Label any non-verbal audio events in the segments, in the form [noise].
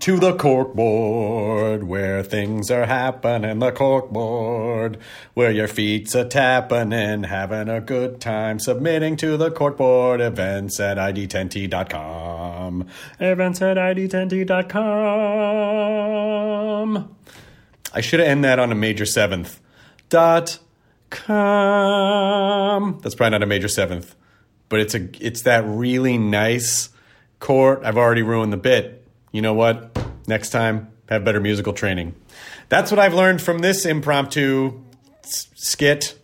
to the corkboard where things are happening. The corkboard where your feet's a tapping and having a good time. Submitting to the corkboard events at id10t.com. Events at id10t.com. I should ended that on a major seventh. Dot com. That's probably not a major seventh, but it's a it's that really nice chord. I've already ruined the bit. You know what? Next time, have better musical training. That's what I've learned from this impromptu skit.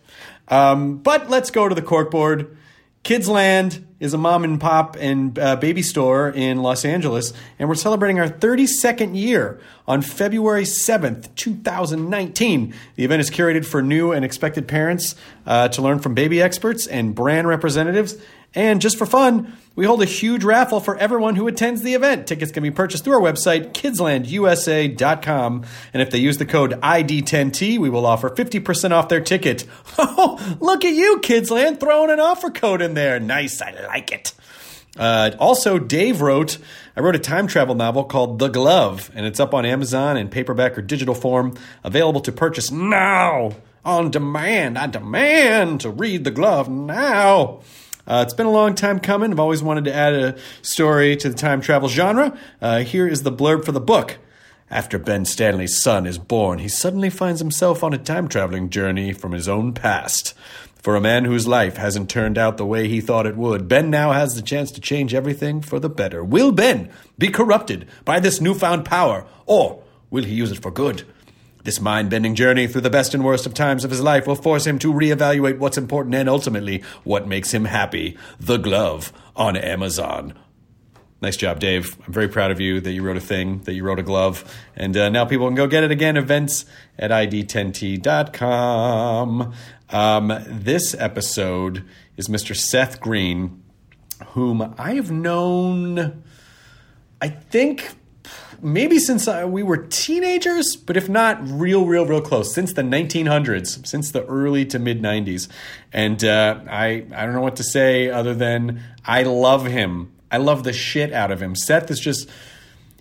Um, but let's go to the corkboard. Kids Land is a mom and pop and uh, baby store in Los Angeles, and we're celebrating our 32nd year on February 7th, 2019. The event is curated for new and expected parents uh, to learn from baby experts and brand representatives. And just for fun, we hold a huge raffle for everyone who attends the event. Tickets can be purchased through our website, kidslandusa.com. And if they use the code ID10T, we will offer 50% off their ticket. [laughs] Oh, look at you, Kidsland, throwing an offer code in there. Nice, I like it. Uh, also, Dave wrote, I wrote a time travel novel called The Glove, and it's up on Amazon in paperback or digital form, available to purchase now on demand. I demand to read The Glove now. Uh, it's been a long time coming. I've always wanted to add a story to the time travel genre. Uh, here is the blurb for the book. After Ben Stanley's son is born, he suddenly finds himself on a time traveling journey from his own past. For a man whose life hasn't turned out the way he thought it would, Ben now has the chance to change everything for the better. Will Ben be corrupted by this newfound power, or will he use it for good? This mind bending journey through the best and worst of times of his life will force him to reevaluate what's important and ultimately what makes him happy. The Glove on Amazon. Nice job, Dave. I'm very proud of you that you wrote a thing, that you wrote a glove. And uh, now people can go get it again. Events at id10t.com. Um, this episode is Mr. Seth Green, whom I have known, I think, maybe since uh, we were teenagers, but if not, real, real, real close, since the 1900s, since the early to mid 90s. And uh, I, I don't know what to say other than I love him. I love the shit out of him. Seth is just.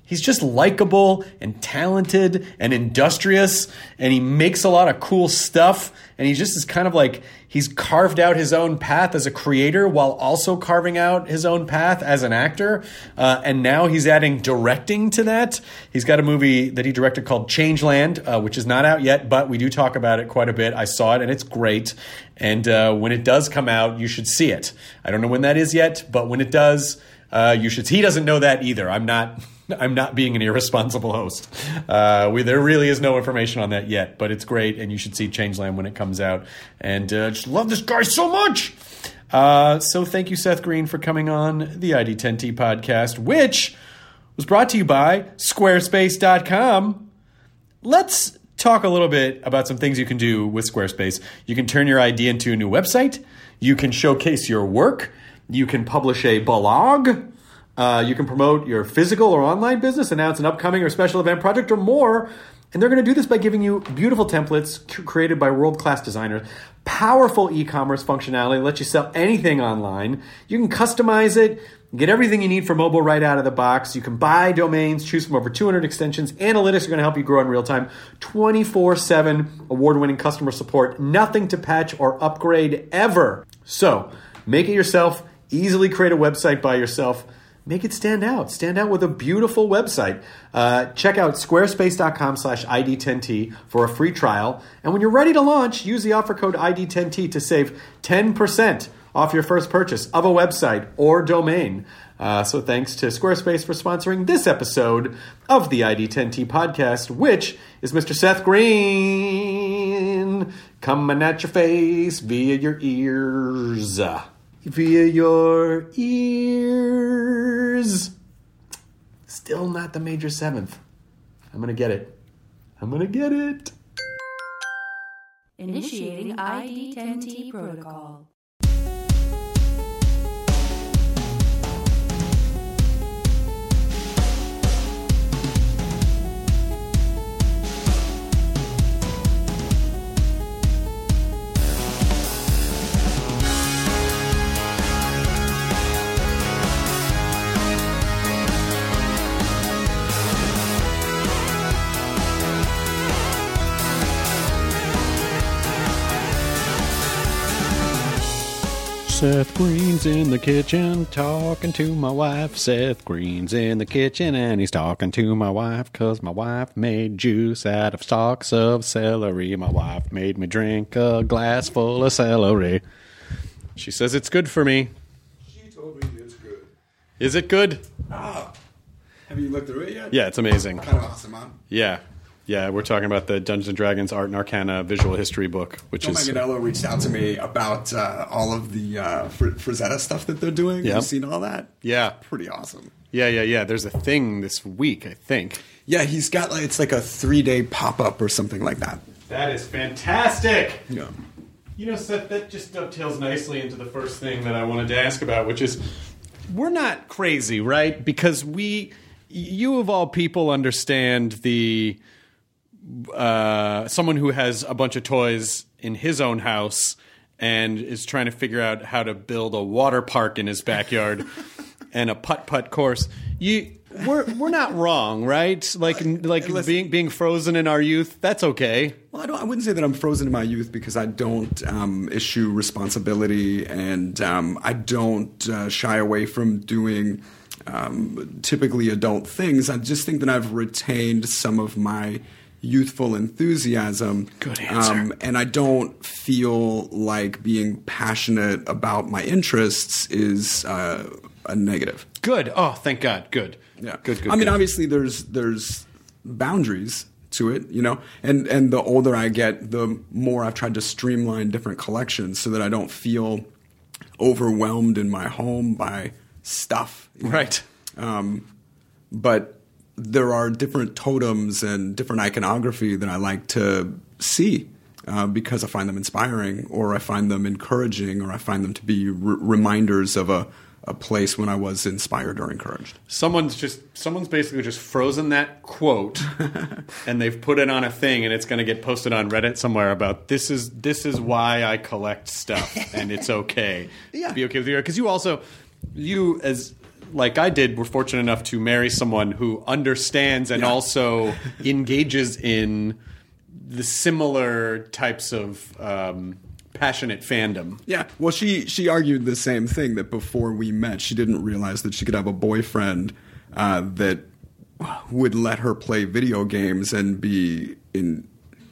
He's just likable and talented and industrious, and he makes a lot of cool stuff. And he just is kind of like he's carved out his own path as a creator while also carving out his own path as an actor. Uh, and now he's adding directing to that. He's got a movie that he directed called Changeland, uh, which is not out yet, but we do talk about it quite a bit. I saw it, and it's great. And uh, when it does come out, you should see it. I don't know when that is yet, but when it does, uh, you should. He doesn't know that either. I'm not. [laughs] I'm not being an irresponsible host. Uh, we, there really is no information on that yet, but it's great, and you should see Changeland when it comes out. And uh, just love this guy so much. Uh, so thank you, Seth Green, for coming on the ID10T podcast, which was brought to you by Squarespace.com. Let's talk a little bit about some things you can do with Squarespace. You can turn your idea into a new website. You can showcase your work. You can publish a blog. Uh, you can promote your physical or online business, announce an upcoming or special event project or more. And they're going to do this by giving you beautiful templates created by world class designers, powerful e commerce functionality lets you sell anything online. You can customize it, get everything you need for mobile right out of the box. You can buy domains, choose from over 200 extensions. Analytics are going to help you grow in real time. 24 7 award winning customer support, nothing to patch or upgrade ever. So make it yourself, easily create a website by yourself make it stand out. Stand out with a beautiful website. Uh, check out squarespace.com slash ID10T for a free trial. And when you're ready to launch, use the offer code ID10T to save 10% off your first purchase of a website or domain. Uh, so thanks to Squarespace for sponsoring this episode of the ID10T podcast, which is Mr. Seth Green coming at your face via your ears via your ears. Still not the major seventh. I'm gonna get it. I'm gonna get it. Initiating ID10T protocol. Seth Green's in the kitchen talking to my wife. Seth Green's in the kitchen and he's talking to my wife because my wife made juice out of stalks of celery. My wife made me drink a glass full of celery. She says it's good for me. She told me it's good. Is it good? Ah. Have you looked through it yet? Yeah, it's amazing. Kind of awesome, huh? Yeah. Yeah, we're talking about the Dungeons and Dragons Art and Arcana visual history book, which Joe is Manganiello reached out to me about uh, all of the uh, Fr- Frazetta stuff that they're doing. Yeah. You've seen all that? yeah, Pretty awesome. yeah, yeah, yeah. There's a thing this week, I think. Yeah, he's got like it's like a three day pop up or something like that. That is fantastic. Yeah. You know, Seth, that just dovetails nicely into the first thing that I wanted to ask about, which is we're not crazy, right? Because we, you of all people, understand the uh, someone who has a bunch of toys in his own house and is trying to figure out how to build a water park in his backyard [laughs] and a putt putt course. You. We're we're not wrong, right? Like like listen- being being frozen in our youth, that's okay. Well, I don't. I wouldn't say that I'm frozen in my youth because I don't um, issue responsibility and um, I don't uh, shy away from doing um, typically adult things. I just think that I've retained some of my youthful enthusiasm. Good answer. Um, and I don't feel like being passionate about my interests is uh, a negative. Good. Oh, thank God. Good. Yeah, Good. Good. I mean, obviously, there's there's boundaries to it, you know, and and the older I get, the more I've tried to streamline different collections so that I don't feel overwhelmed in my home by stuff. Right. Um, but there are different totems and different iconography that I like to see. Uh, because I find them inspiring, or I find them encouraging, or I find them to be r- reminders of a, a place when I was inspired or encouraged. Someone's just someone's basically just frozen that quote [laughs] and they've put it on a thing and it's going to get posted on Reddit somewhere about this is this is why I collect stuff and it's okay. [laughs] Yeah. Be okay with you cuz you also you as like I did were fortunate enough to marry someone who understands and Yeah. also [laughs] engages in the similar types of um, passionate fandom. Yeah. Well, she she argued the same thing that before we met, she didn't realize that she could have a boyfriend uh, that would let her play video games and be in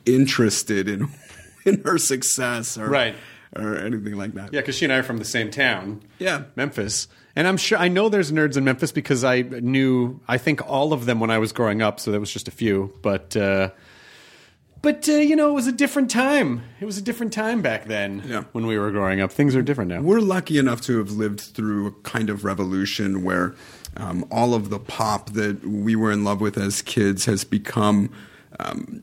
interested in [laughs] in her success or Right. Or anything like that. Yeah, because she and I are from the same town. Yeah. Memphis. And I'm sure I know there's nerds in Memphis because I knew I think all of them when I was growing up, so there was just a few. But uh, but uh, you know, it was a different time. It was a different time back then. Yeah. When we were growing up, things are different now. We're lucky enough to have lived through a kind of revolution where um, all of the pop that we were in love with as kids has become um,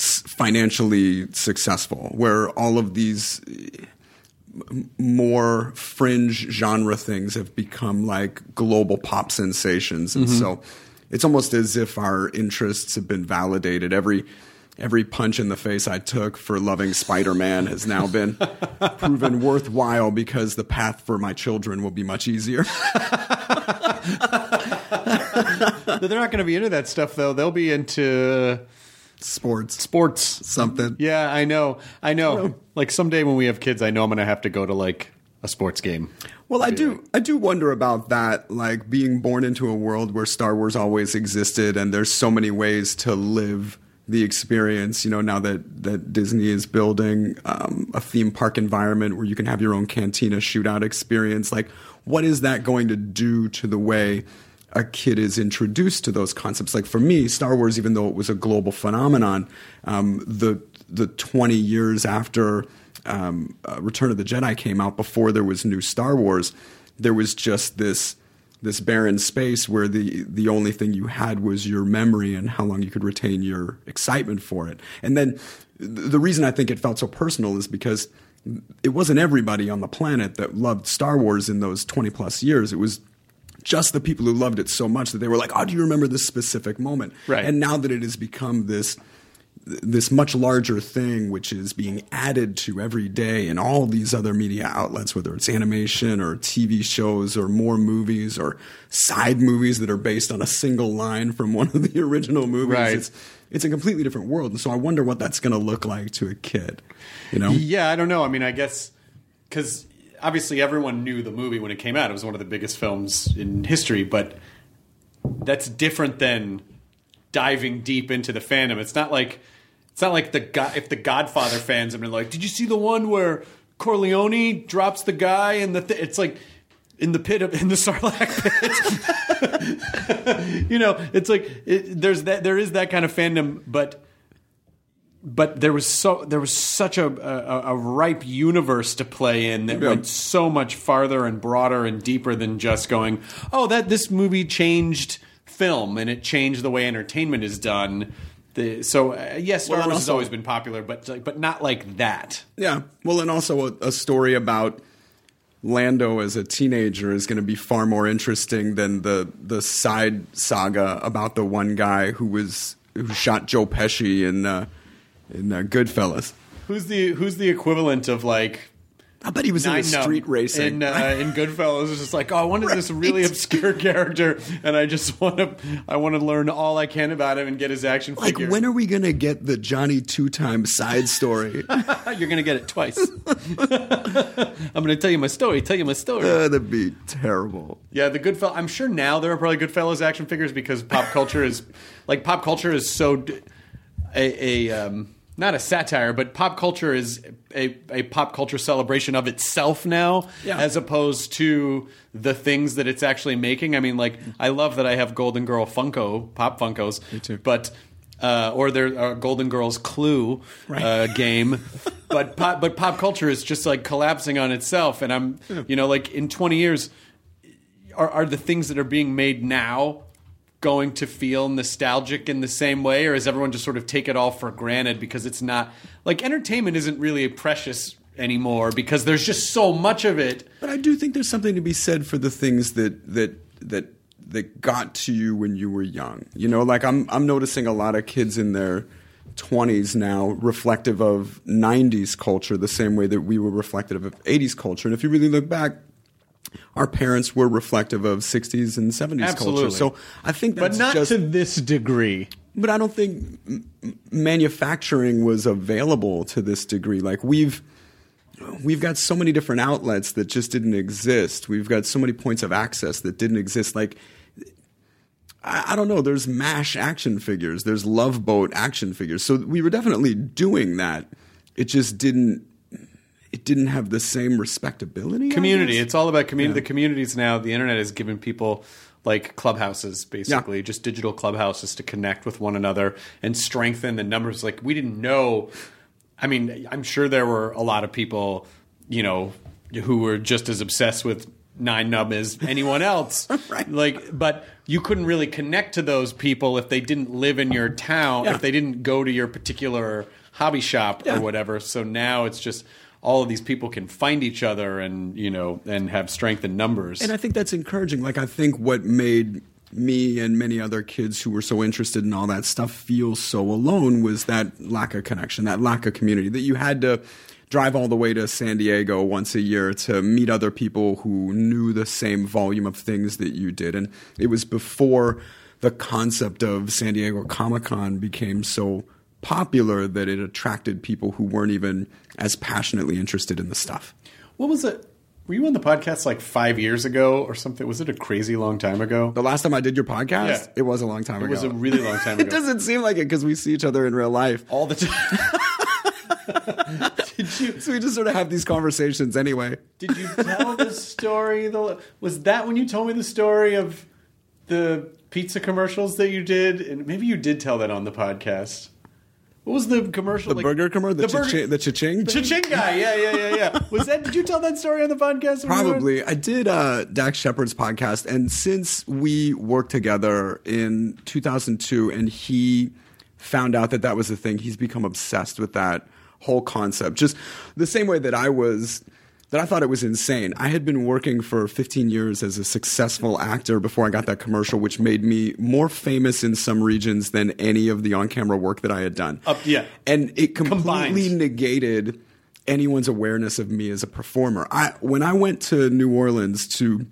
financially successful, where all of these more fringe genre things have become like global pop sensations. And mm-hmm. so it's almost as if our interests have been validated. Every every punch in the face I took for loving Spider Man has now been [laughs] proven worthwhile because the path for my children will be much easier. [laughs] They're not going to be into that stuff though. They'll be into uh, Sports, sports. something. Yeah, I know. I know. Like someday when we have kids, I know I'm going to have to go to like a sports game. Well, I do. I do wonder about that. Like being born into a world where Star Wars always existed, and there's so many ways to live the experience. You know, now that that Disney is building um, a theme park environment where you can have your own cantina shootout experience. Like, what is that going to do to the way? A kid is introduced to those concepts. Like for me, Star Wars, even though it was a global phenomenon, um, the the twenty years after um, uh, Return of the Jedi came out before there was new Star Wars, there was just this this barren space where the the only thing you had was your memory and how long you could retain your excitement for it. And then the reason I think it felt so personal is because it wasn't everybody on the planet that loved Star Wars in those 20 plus years. It was just the people who loved it so much that they were like, "Oh, do you remember this specific moment?" Right. And now that it has become this this much larger thing which is being added to every day in all these other media outlets whether it's animation or TV shows or more movies or side movies that are based on a single line from one of the [laughs] original movies Right. it's it's a completely different world and so I wonder what that's going to look like to a kid you know Yeah, I don't know. I mean, I guess because obviously everyone knew the movie when it came out. It was one of the biggest films in history, but that's different than diving deep into the fandom. It's not like it's not like the if the Godfather fans have been like, "Did you see the one where Corleone drops the guy and the?" Th-? It's like in the pit of in the Sarlacc pit. [laughs] you know, it's like it, there's that there is that kind of fandom, but but there was so there was such a, a, a ripe universe to play in that Yeah. went so much farther and broader and deeper than just going, oh, that this movie changed film and it changed the way entertainment is done. The, so uh, yes, Star Well, and Wars has always been popular, but but not like that. Yeah. Well, and also a, a story about Lando as a teenager is going to be far more interesting than the the side saga about the one guy who was who shot Joe Pesci in uh, in uh, Goodfellas. Who's the who's the equivalent of like I bet he was into Numb street racing. in uh, in Goodfellas. It's just like, oh, I wanted this [laughs] really obscure character, and I just want to I want to learn all I can about him and get his action like, figure. when are we going to get the Johnny two time side story? [laughs] You're gonna get it twice. [laughs] I'm gonna tell you my story. Tell you my story. Uh, that'd be terrible. yeah, the Goodfellas. I'm sure now there are probably Goodfellas action figures because pop culture is like pop culture is so d- a, a um, not a satire, but pop culture is a, a pop culture celebration of itself now, Yeah. as opposed to the things that it's actually making. I mean, like I love that I have Golden Girl Funko pop Funkos, Me too. but. Uh, or their uh, Golden Girls Clue uh, game, [laughs] but pop, but pop culture is just like collapsing on itself, and I'm you know like in 20 years, are, are the things that are being made now going to feel nostalgic in the same way or is everyone just sort of take it all for granted because it's not like entertainment isn't really precious anymore because there's just so much of it But I do think there's something to be said for the things that that that that got to you when you were young. You know, like I'm I'm noticing a lot of kids in their 20s now reflective of 90s culture the same way that we were reflective of 80s culture. And if you really look back our parents were reflective of 60s and 70s Absolutely. culture. So I think but not just to this degree but I don't think manufacturing was available to this degree. Like we've we've got so many different outlets that just didn't exist. We've got so many points of access that didn't exist. Like I, I don't know. There's Mash action figures. There's Love Boat action figures. So we were definitely doing that. It just didn't. It didn't have the same respectability. Community it's all about community the communities now the internet has given people like clubhouses basically just digital clubhouses to connect with one another and strengthen the numbers like we didn't know i mean i'm sure there were a lot of people you know who were just as obsessed with nine nub as anyone else [laughs] Right. like but you couldn't really connect to those people if they didn't live in your town Yeah. if they didn't go to your particular hobby shop Yeah. or whatever so now it's just all of these people can find each other and you know and have strength in numbers And I think that's encouraging. Like I think what made me and many other kids who were so interested in all that stuff feel so alone was that lack of connection, that lack of community, that you had to drive all the way to San Diego once a year to meet other people who knew the same volume of things that you did. And it was before the concept of San Diego Comic Con became so popular that it attracted people who weren't even as passionately interested in the stuff. What was it? Were you on the podcast like five years ago or something? Was it a crazy long time ago? The last time I did your podcast, Yeah. it was a long time It ago. It was a really long time [laughs] ago. it doesn't seem like it because we see each other in real life. All the time. [laughs] [laughs] did you So we just sort of have these conversations anyway. did you tell the story? The was that when you told me the story of the pizza commercials that you did? And maybe you did tell that on the podcast. What was the commercial? The burger commercial, the, cha-ching, the cha-ching thing? Cha-ching guy. Yeah, yeah, yeah, yeah. [laughs] Was that? Did you tell that story on the podcast? we Probably. I did uh, Dax Shepard's podcast, and since we worked together in 2002, and he found out that that was the thing, he's become obsessed with that whole concept. Just the same way that I was. That I thought it was insane. I had been working for 15 years as a successful actor before I got that commercial, which made me more famous in some regions than any of the on camera work that I had done. Up- yeah. And it completely Combined. negated anyone's awareness of me as a performer. I when I went to New Orleans to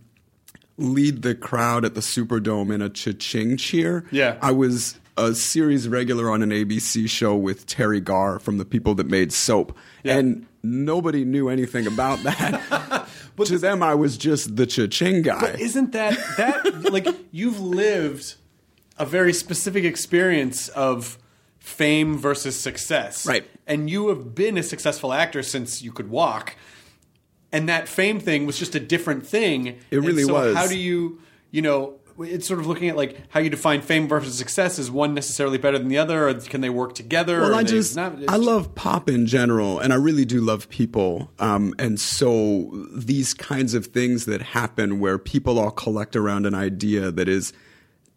lead the crowd at the Superdome in a cha-ching cheer, Yeah. I was a series regular on an ABC show with Teri Garr from the people that made Soap. Yeah. And nobody knew anything about that. [laughs] but to them I was just the cha-ching guy. But isn't that that like you've lived a very specific experience of fame versus success, Right. And you have been a successful actor since you could walk, and that fame thing was just a different thing. It really so was. How do you, you know? It's sort of looking at like how you define fame versus success. Is one necessarily better than the other, or can they work together? Well, or I just not, I love pop in general, and I really do love people. Um, and so these kinds of things that happen where people all collect around an idea that is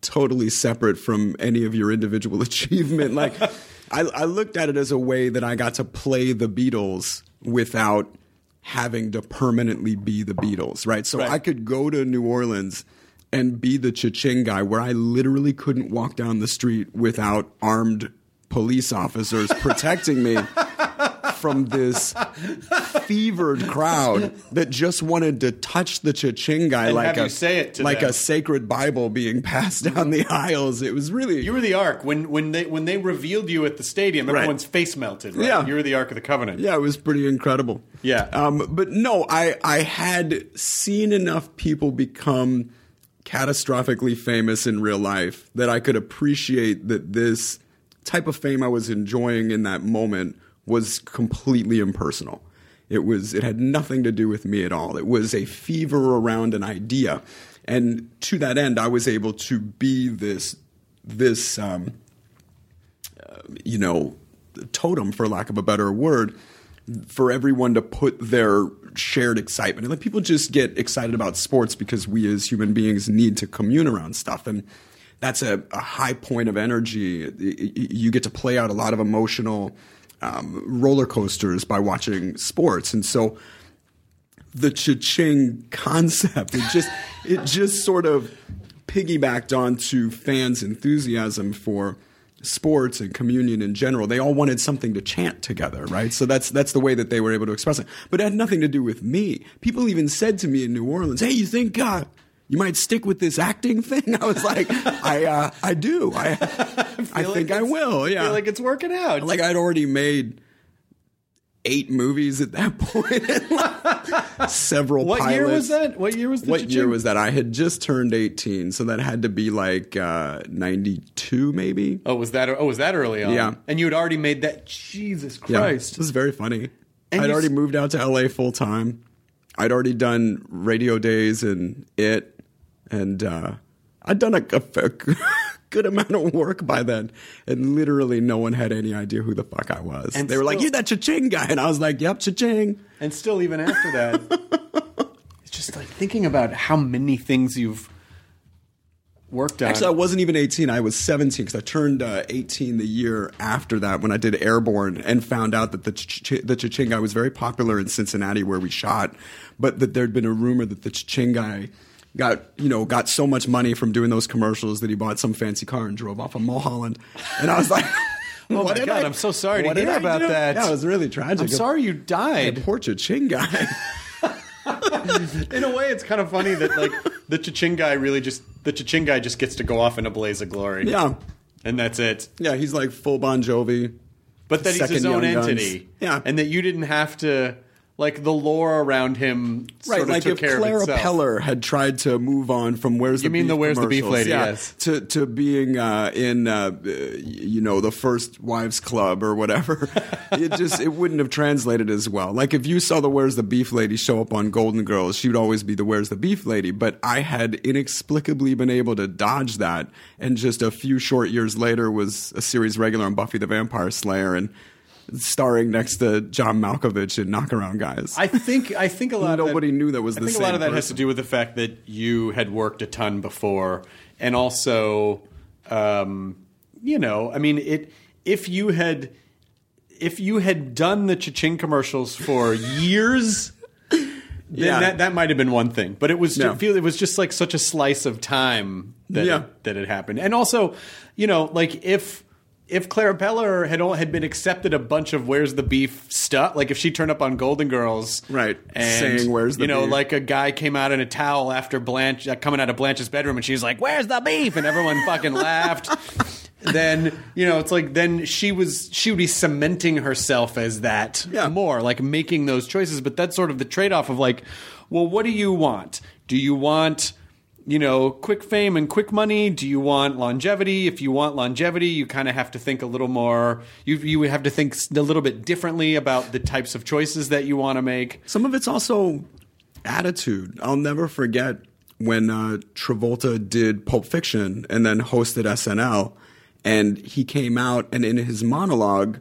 totally separate from any of your individual [laughs] achievement. Like I, I looked at it as a way that I got to play the Beatles without having to permanently be the Beatles, right? So Right. I could go to New Orleans and be the cha-ching guy where I literally couldn't walk down the street without armed police officers [laughs] protecting me from this fevered crowd that just wanted to touch the cha-ching guy And like a say it like them. a sacred Bible being [laughs] passed down the aisles. It was really You were the ark when when they when they revealed you at the stadium. Right. Everyone's face melted. Right? Yeah. you were the ark of the covenant. Yeah, it was pretty incredible. Yeah. Um, but no, I, I had seen enough people become catastrophically famous in real life that I could appreciate that this type of fame I was enjoying in that moment was completely impersonal. It was it had nothing to do with me at all. It was a fever around an idea. And to that end, I was able to be this this um, you know, totem, for lack of a better word, for everyone to put their shared excitement. And like people just get excited about sports because we as human beings need to commune around stuff. And that's a, a high point of energy. You get to play out a lot of emotional um, roller coasters by watching sports. And so the cha-ching concept. It just it just sort of piggybacked onto fans' enthusiasm for sports and communion in general. They all wanted something to chant together, right? So that's that's the way that they were able to express it. But it had nothing to do with me. People even said to me in New Orleans, "Hey, you think uh, you might stick with this acting [laughs] thing?" I was like, "I uh, I do. I [laughs] I, feel think like I will." Yeah, I feel like it's working out. like I'd already made eight movies at that [laughs] point. Several times. what pilots. year was that? What year was the What year was that? I had just turned 18, so that had to be like uh, 92 maybe. Oh, was that? Oh, was that early on? Yeah. And you had already made that. Jesus Yeah, Christ! It was very funny. And I'd already s- moved out to LA full time. I'd already done radio days and it, and uh, I'd done a, a, a good amount of work by then. And literally, no one had any idea who the fuck I was. And they were like, "You're that cha-ching guy," and I was like, "Yep, cha-ching." And still, even after that, [laughs] it's just like thinking about how many things you've worked on. Actually, I wasn't even 18. I was 17 because I turned uh, 18 the year after that when I did Airborne and found out that the Ch- the Cha-Ching guy was very popular in Cincinnati where we shot, but that there'd been a rumor that the Cha-Ching guy got you know got so much money from doing those commercials that he bought some fancy car and drove off of Mulholland. And I was like, [laughs] Oh what my God, I- I'm so sorry to what did hear I about do? that. Yeah, it was really tragic. I'm sorry you died. The died. poor Ching guy. [laughs] In a way, it's kind of funny that like the Cha-Ching guy really just the Cha-Ching guy just gets to go off in a blaze of glory. yeah, and that's it. yeah, he's like full Bon Jovi. But that he's his Second own Young Guns. entity. Yeah. and that you didn't have to like the lore around him. Sort Right, of like took if care Clara of itself. Peller had tried to move on from Where's You the mean Beef the Where's the Beef lady, yeah, yes. to to being uh, in uh, you know the First Wives Club or whatever, [laughs] it just it wouldn't have translated as well. Like if you saw the Where's the Beef lady show up on Golden Girls, she would always be the Where's the Beef lady. But I had inexplicably been able to dodge that, and just a few short years later was a series regular on Buffy the Vampire Slayer and. Starring next to John Malkovich in Knockaround Guys. I think I think a lot. Nobody of that, knew that was I the think a lot of that has to do with the fact that you had worked a ton before, and also, um, you know, I mean, it. If you had, if you had done the cha-ching commercials for years. Then Yeah. that, that might have been one thing, but it was. I feel it was just like such a slice of time that Yeah. it, that it happened, and also, you know, like if if Clara Peller had had been accepted a bunch of "Where's the Beef" stuff, like if she turned up on Golden Girls, Right. and Saying, "Where's the you know, beef?" like a guy came out in a towel after Blanche uh, coming out of Blanche's bedroom, and she's like, "Where's the beef?" and everyone fucking laughed. [laughs] Then you know it's like then she was she would be cementing herself as that Yeah. more like making those choices. But that's sort of the trade off of like, well, what do you want? Do you want you know quick fame and quick money? Do you want longevity? If you want longevity, you kind of have to think a little more. You you have to think a little bit differently about the types of choices that you want to make. Some of it's also attitude. I'll never forget when uh, Travolta did Pulp Fiction and then hosted SNL, and he came out and in his monologue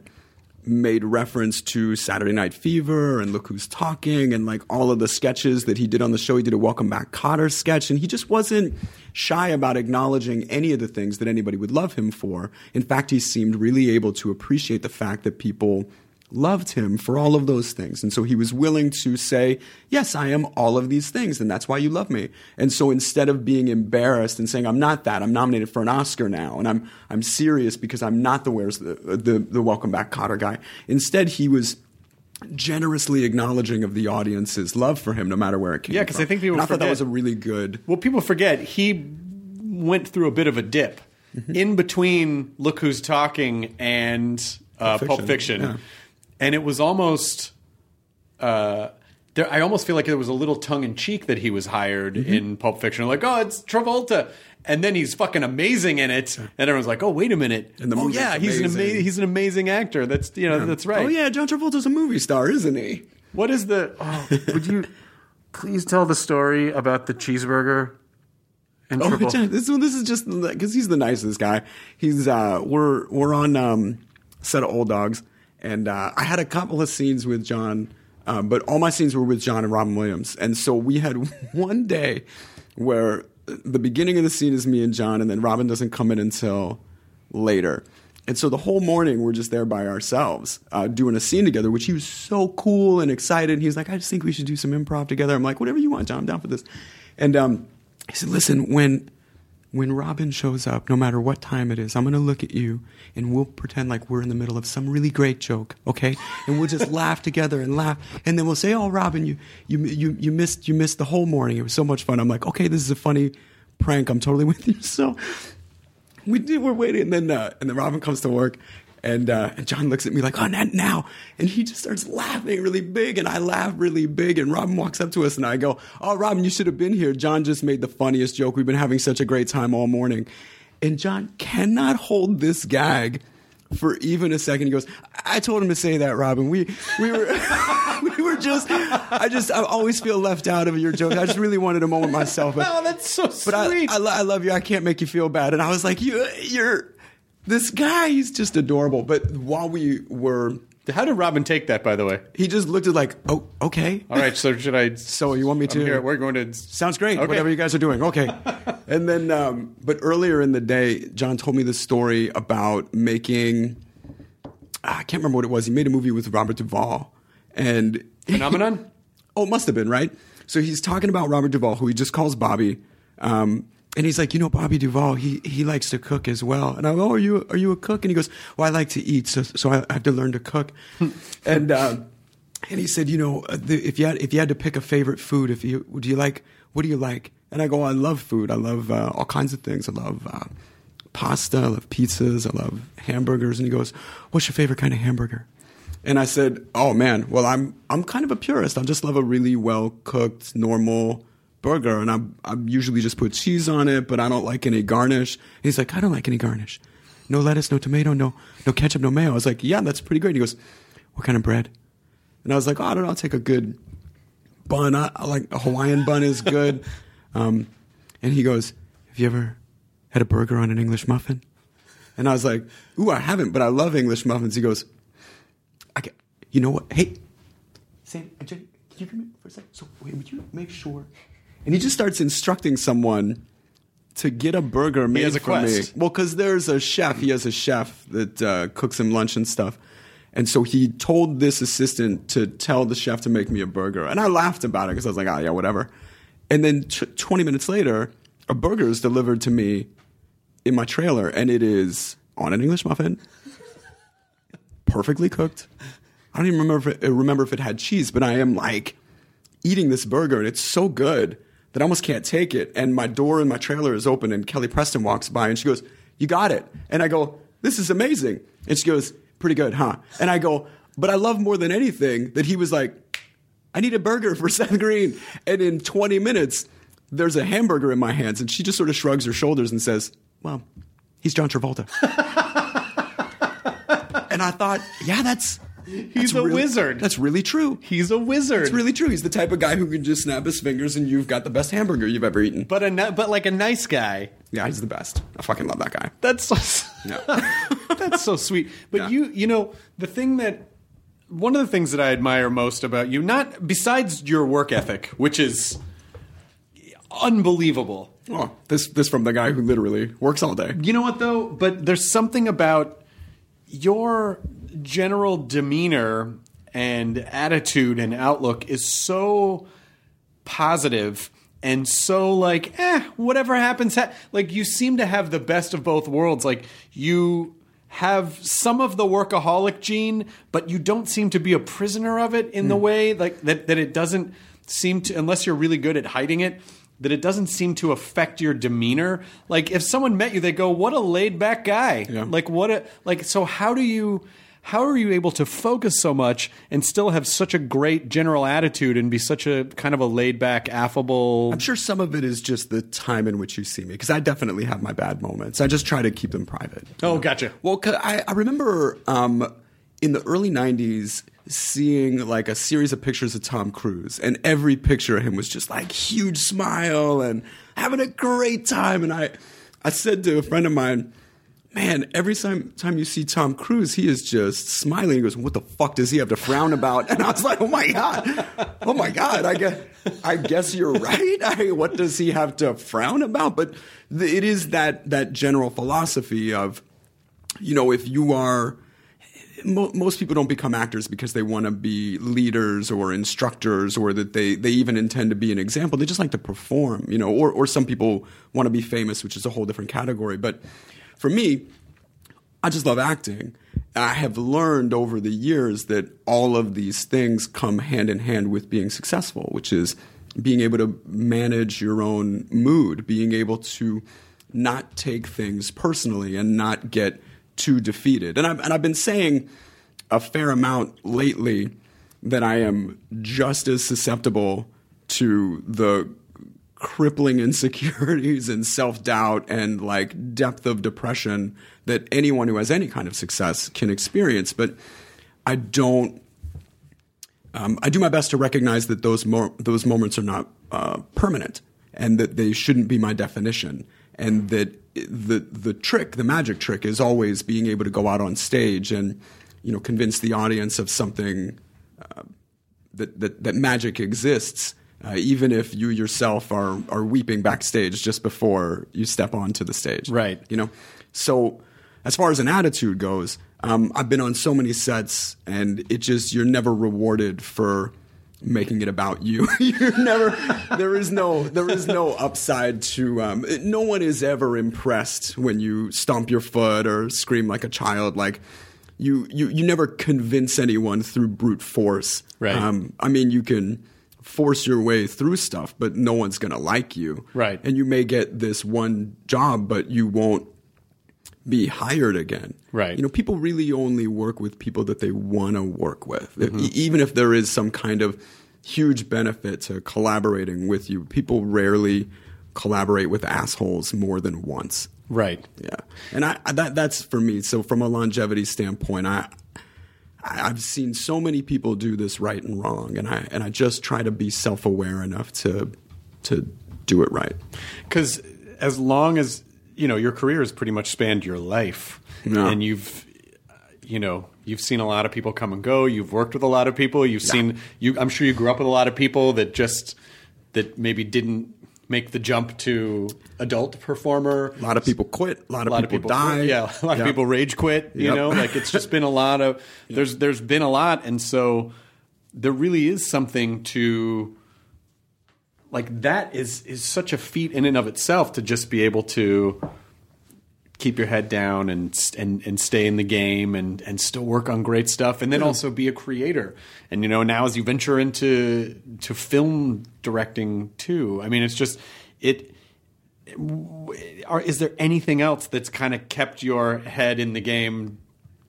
made reference to Saturday Night Fever and Look Who's Talking and like all of the sketches that he did on the show. He did a Welcome Back Kotter sketch, and he just wasn't shy about acknowledging any of the things that anybody would love him for. In fact, he seemed really able to appreciate the fact that people loved him for all of those things. And so he was willing to say, Yes, I am all of these things, and that's why you love me. And so instead of being embarrassed and saying, I'm not that, I'm nominated for an Oscar now, and I'm I'm serious because I'm not the where's the the, the welcome back Kotter guy. Instead he was generously acknowledging of the audience's love for him no matter where it came Yeah, because I think people And I thought that was a really good Well, people forget he went through a bit of a dip in between Look Who's Talking and uh, Pulp Pulp Fiction, Fiction, yeah. And it was almost. Uh, there, I almost feel like there was a little tongue in cheek that he was hired Mm-hmm. in Pulp Fiction, like, oh, it's Travolta, and then he's fucking amazing in it, and everyone's like, oh, wait a minute, And the oh yeah, he's an amazing. amazing, he's an amazing actor. That's you know, that's right. Oh yeah, John Travolta's a movie star, isn't he? What is the? Oh, would you please tell the story about the cheeseburger? And Oh, Travolta? This this is just because he's the nicest guy. He's uh, we're we're on um, set of old dogs, and uh, I had a couple of scenes with John, um, but all my scenes were with John and Robin Williams, and so we had [laughs] one day where the beginning of the scene is me and John, and then Robin doesn't come in until later. And so the whole morning we're just there by ourselves uh, doing a scene together, which he was so cool and excited. He was like, "I just think we should do some improv together." I'm like, "Whatever you want, John. I'm down for this." And um, he said, "Listen, when when Robin shows up, no matter what time it is, I'm going to look at you and we'll pretend like we're in the middle of some really great joke, okay? And we'll just [laughs] laugh together and laugh, and then we'll say, "Oh, Robin, you you you you missed you missed the whole morning. It was so much fun." I'm like, "Okay, this is a funny prank. I'm totally [laughs] with you." So we did. We're waiting, and then uh, and then Robin comes to work, and uh, and John looks at me like, "Oh, not now!" And he just starts laughing really big, and I laugh really big. And Robin walks up to us, and I go, "Oh, Robin, you should have been here. John just made the funniest joke. We've been having such a great time all morning." And John cannot hold this gag for even a second. He goes, "I told him to say that, Robin. We we were." [laughs] We were just, I just, I always feel left out of your jokes. I just really wanted a moment myself. But, [laughs] Oh, that's so but I, sweet. I, I love you. I can't make you feel bad. And I was like, you, you're this guy. He's just adorable. But while we were, How did Robin take that, by the way? he just looked at like, oh, okay. All right, so should I? [laughs] So you want me to? here. We're going to. Sounds great. Okay. Whatever you guys are doing. Okay. [laughs] and then, um, but earlier in the day, John told me the story about making. ah, I can't remember what it was. He made a movie with Robert Duvall, and [laughs] Phenomenon? Oh, it must have been right. So he's talking about Robert Duvall, who he just calls Bobby. Um, and he's like, you know, Bobby Duvall, he, he likes to cook as well. And I go, oh, are you, are you a cook? And he goes, well, I like to eat. So, so I have to learn to cook. [laughs] and, uh, and he said, you know, uh, the, if you had, if you had to pick a favorite food, if you, do you like, what do you like? And I go, I love food. I love uh, all kinds of things. I love uh, pasta. I love pizzas. I love hamburgers. And he goes, what's your favorite kind of hamburger? And I said, "Oh man, well I'm I'm kind of a purist. I just love a really well cooked normal burger, and I'm, I usually just put cheese on it, but I don't like any garnish." He's like, "I don't like any garnish. No lettuce, no tomato, no no ketchup, no mayo." I was like, "Yeah, that's pretty great." He goes, "What kind of bread?" And I was like, "Oh, I don't know. I'll take a good bun. I, I like a Hawaiian bun is good." [laughs] Um, and he goes, "Have you ever had a burger on an English muffin?" And I was like, "Ooh, I haven't, but I love English muffins." He goes, I can, you know what? Hey, Sam, can you come in for a second? So, wait, would you make sure? And he just starts instructing someone to get a burger made has a for me. Well, because there's a chef. He has a chef that uh, cooks him lunch and stuff. And so he told this assistant to tell the chef to make me a burger. And I laughed about it because I was like, oh, yeah, whatever. And then t- 20 minutes later, a burger is delivered to me in my trailer, and it is on an English muffin, perfectly cooked. I don't even remember if it, remember if it had cheese, but I am like eating this burger, and it's so good that almost can't take it. And my door in my trailer is open, and Kelly Preston walks by, and she goes, "You got it." And I go, "This is amazing." And she goes, "Pretty good, huh?" And I go, "But I love more than anything that he was like." I need a burger for [laughs] Seth Green. And in 20 minutes, there's a hamburger in my hands. And she just sort of shrugs her shoulders and says, Well, he's John Travolta. [laughs] and I thought, yeah, that's. He's that's a really- wizard. That's really true. He's a wizard. It's really true. He's the type of guy who can just snap his fingers and you've got the best hamburger you've ever eaten. but a but like a nice guy. yeah, he's the best. I fucking love that guy. That's so, Yeah. [laughs] that's so sweet. But Yeah. you you know the thing that one of the things that I admire most about you, not besides your work ethic, which is unbelievable. Oh, this this from the guy who literally works all day. You know what though? But there's something about your general demeanor and attitude and outlook is so positive and so like eh whatever happens ha-. like you seem to have the best of both worlds like you have some of the workaholic gene but you don't seem to be a prisoner of it in the way like that that it doesn't seem to unless you're really good at hiding it that it doesn't seem to affect your demeanor like if someone met you they go what a laid back guy Yeah. like what a like so how do you how are you able to focus so much and still have such a great general attitude and be such a kind of a laid back affable I'm sure some of it is just the time in which you see me because I definitely have my bad moments. I just try to keep them private. oh gotcha Well, I, I remember um, in the early '90s seeing like a series of pictures of Tom Cruise, and every picture of him was just like huge smile and having a great time. And I, I said to a friend of mine, "Man, every time time you see Tom Cruise, he is just smiling." He goes, "What the fuck does he have to frown about?" And I was like, "Oh my god, oh my god, I guess I guess you're right. I, what does he have to frown about?" But it is that that general philosophy of you know, if you are, mo- most people don't become actors because they want to be leaders or instructors or that they, they even intend to be an example. They just like to perform, you know, or, or some people want to be famous, which is a whole different category. But for me, I just love acting. And I have learned over the years that all of these things come hand in hand with being successful, which is being able to manage your own mood, being able to not take things personally and not get too defeated. And I've, and I've been saying a fair amount lately that I am just as susceptible to the crippling insecurities and self doubt and like depth of depression that anyone who has any kind of success can experience. But I don't. Um, I do my best to recognize that those mo- those moments are not uh, permanent and that they shouldn't be my definition. And that the the trick, the magic trick, is always being able to go out on stage and you know convince the audience of something that, that, that magic exists, uh, even if you yourself are, are weeping backstage just before you step onto the stage. Right. You know? So, as far as an attitude goes, um, I've been on so many sets, and it just, you're never rewarded for making it about you. [laughs] You're never there is no there is no upside to um, no one is ever impressed when you stomp your foot or scream like a child like you you you never convince anyone through brute force. Right. Um, I mean you can force your way through stuff but no one's going to like you. Right. And you may get this one job but you won't be hired again. Right. You know, people really only work with people that they want to work with. If- mm-hmm. even if there is some kind of huge benefit to collaborating with you, people rarely collaborate with assholes more than once. Right. Yeah. And I, I- that that's for me. So from a longevity standpoint, I- I've seen so many people do this right and wrong, and I and I just try to be self aware enough to to do it right. Because as long as you know your career has pretty much spanned your life, Yeah. and you've uh, you know you've seen a lot of people come and go. You've worked with a lot of people. You've seen you. I'm sure you grew up with a lot of people that just that maybe didn't make the jump to adult performer. A lot of people quit. A lot of, a lot people, people die. quit. Yeah, a lot Yeah. of people rage quit. You Yep. know, like it's just been a lot of there's there's been a lot, and so there really is something to like that is is such a feat in and of itself to just be able to keep your head down and and and stay in the game and and still work on great stuff and then also be a creator. And you know now as you venture into to film directing too i mean it's just it are, is there anything else that's kind of kept your head in the game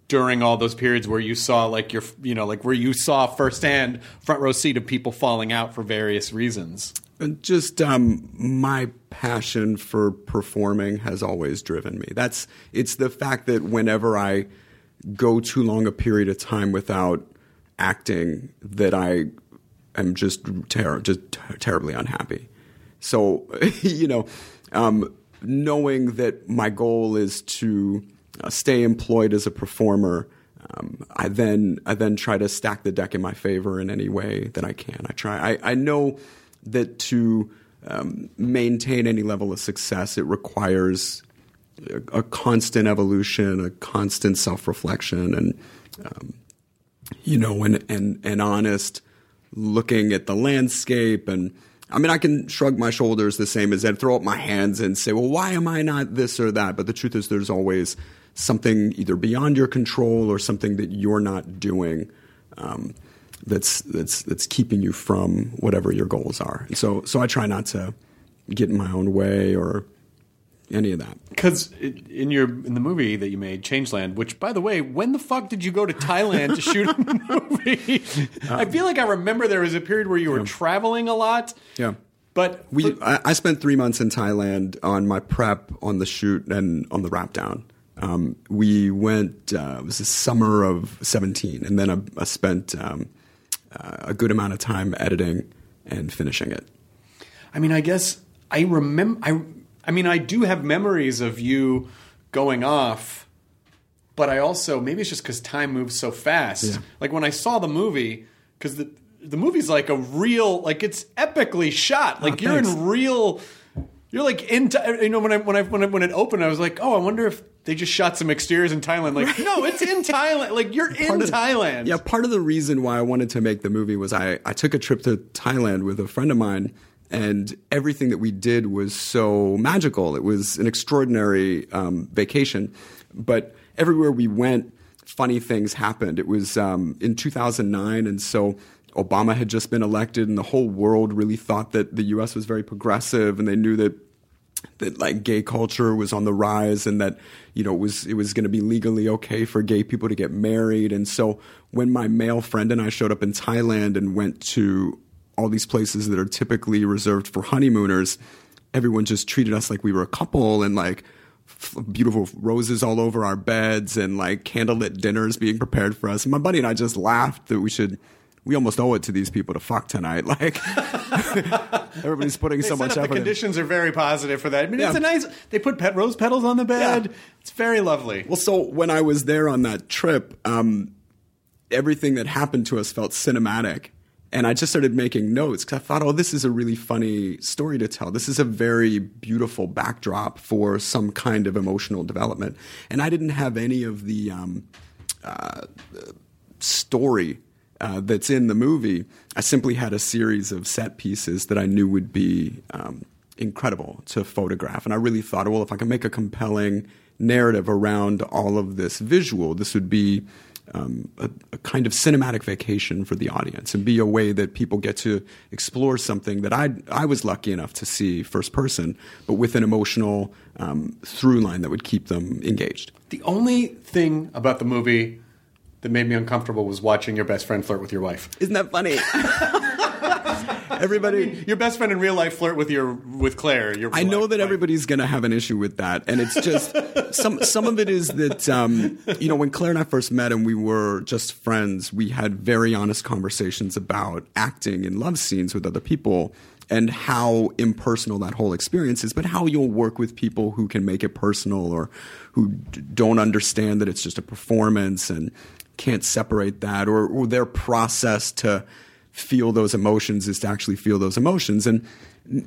during all those periods where you saw like your you know like where you saw firsthand front row seat of people falling out for various reasons just um, my passion for performing has always driven me. That's it's the fact that whenever I go too long a period of time without acting, that I am just ter- just ter- terribly unhappy. So [laughs] you know, um, knowing that my goal is to uh, stay employed as a performer. Um, I then I then try to stack the deck in my favor in any way that I can. I try. I, I know that to um, maintain any level of success, it requires a, a constant evolution, a constant self reflection, and um, you know, and and and honest looking at the landscape and. I mean, I can shrug my shoulders the same as Ed, throw up my hands and say, well, why am I not this or that? But the truth is, there's always something either beyond your control or something that you're not doing um, that's, that's, that's keeping you from whatever your goals are. And so, so I try not to get in my own way or any of that. Because in your in the movie that you made, Changeland, which by the way, when the fuck did you go to Thailand to shoot a [laughs] movie? I feel like I remember there was a period where you were traveling a lot. Yeah. But We, I, I spent three months in Thailand on my prep, on the shoot, and on the wrap down. Um, we went. Uh, it was the summer of seventeen, and then I, I spent um, uh, a good amount of time editing and finishing it. I mean, I guess I remember. I I mean, I do have memories of you going off, but I also maybe it's just because time moves so fast. Yeah. Like when I saw the movie, because the the movie's like a real, like it's epically shot. Like Oh, you're thanks. in real. You're like in, you know, when I when I when I, when it opened, I was like, oh, I wonder if they just shot some exteriors in Thailand. Like, no, it's in [laughs] Thailand. Like you're in of- Thailand. Yeah, part of the reason why I wanted to make the movie was I, I took a trip to Thailand with a friend of mine, and everything that we did was so magical. It was an extraordinary um, vacation, but everywhere we went, funny things happened. It was um, in 2009, and so Obama had just been elected, and the whole world really thought that the U.S. was very progressive, and they knew that that like gay culture was on the rise and that you know it was it was going to be legally okay for gay people to get married and so when my male friend and I showed up in Thailand and went to all these places that are typically reserved for honeymooners everyone just treated us like we were a couple and like beautiful roses all over our beds and like candlelit dinners being prepared for us and my buddy and I just laughed that we should we almost owe it to these people to fuck tonight [laughs] like [laughs] everybody's putting so set much up the effort in. conditions are very positive for that. I mean, it's a nice. They put pet rose petals on the bed. Yeah. It's very lovely. Well, so when I was there on that trip, um, everything that happened to us felt cinematic. And I just started making notes because I thought, oh, this is a really funny story to tell. This is a very beautiful backdrop for some kind of emotional development. And I didn't have any of the um, uh, story uh, that's in the movie. I simply had a series of set pieces that I knew would be um, incredible to photograph, and I really thought, well, if I can make a compelling narrative around all of this visual, this would be um, a, a, kind of cinematic vacation for the audience and be a way that people get to explore something that I I was lucky enough to see first person, but with an emotional um, through line that would keep them engaged. The only thing about the movie that made me uncomfortable was watching your best friend flirt with your wife. Isn't that funny? [laughs] everybody I mean, your best friend in real life flirt with your with Clare. Your I know wife, that everybody's going to have an issue with that, and it's just [laughs] some some of it is that um, you know when Clare and I first met and we were just friends, we had very honest conversations about acting in love scenes with other people and how impersonal that whole experience is, but how you'll work with people who can make it personal or who d- don't understand that it's just a performance and can't separate that, or, or their process to feel those emotions is to actually feel those emotions. And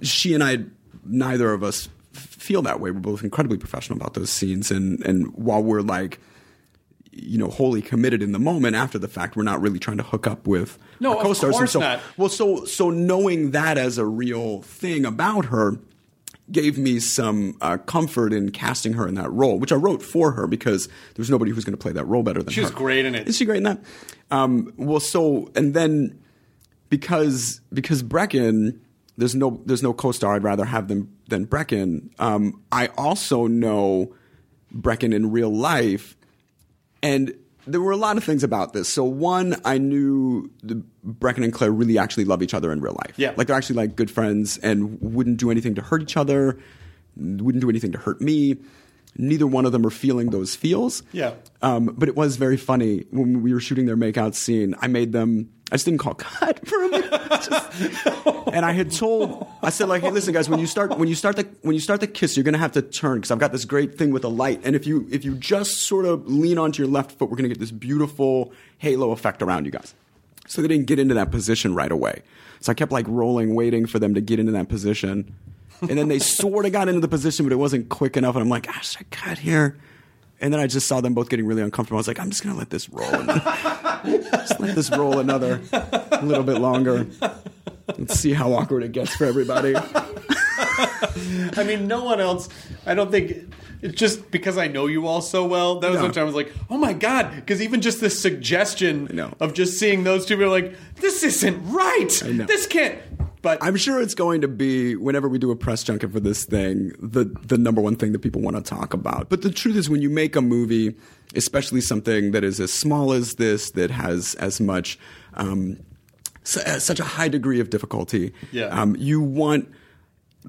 she and I, neither of us feel that way. We're both incredibly professional about those scenes. And, and while we're like, you know, wholly committed in the moment after the fact, we're not really trying to hook up with No, of co-stars. And course so, not. Well, so, so knowing that as a real thing about her, gave me some uh, comfort in casting her in that role, which I wrote for her because there was nobody who was going to play that role better than She her. was great in it. Is she great in that? Um, well, so and then because because Breckin, there's no there's no co-star I'd rather have than than Breckin. Um, I also know Breckin in real life, and there were a lot of things about this. So one, I knew the Breckin and Clare really actually love each other in real life. Yeah. like they're actually like good friends and wouldn't do anything to hurt each other, wouldn't do anything to hurt me. Neither one of them are feeling those feels. Yeah. Um, but it was very funny when we were shooting their makeout scene. I made them. I just didn't call cut for a minute. Just- and I had told. I said like, hey, listen, guys, when you start when you start the when you start the kiss, you're gonna have to turn because I've got this great thing with a light. And if you if you just sort of lean onto your left foot, we're gonna get this beautiful halo effect around you guys. So they didn't get into that position right away. So I kept like rolling, waiting for them to get into that position. And then they sort of got into the position, but it wasn't quick enough. And I'm like, gosh, I cut here. And then I just saw them both getting really uncomfortable. I was like, I'm just going to let this roll. And just let this roll another little bit longer. Let's see how awkward it gets for everybody. [laughs] I mean, no one else. I don't think. It's just because I know you all so well. That was No. one time I was like, "Oh my god!" Because even just the suggestion of just seeing those two, we're like, "This isn't right. This can't." But I'm sure it's going to be whenever we do a press junket for this thing, the the number one thing that people want to talk about. But the truth is, when you make a movie, especially something that is as small as this, that has as much um, su- uh, such a high degree of difficulty, Yeah. um, you want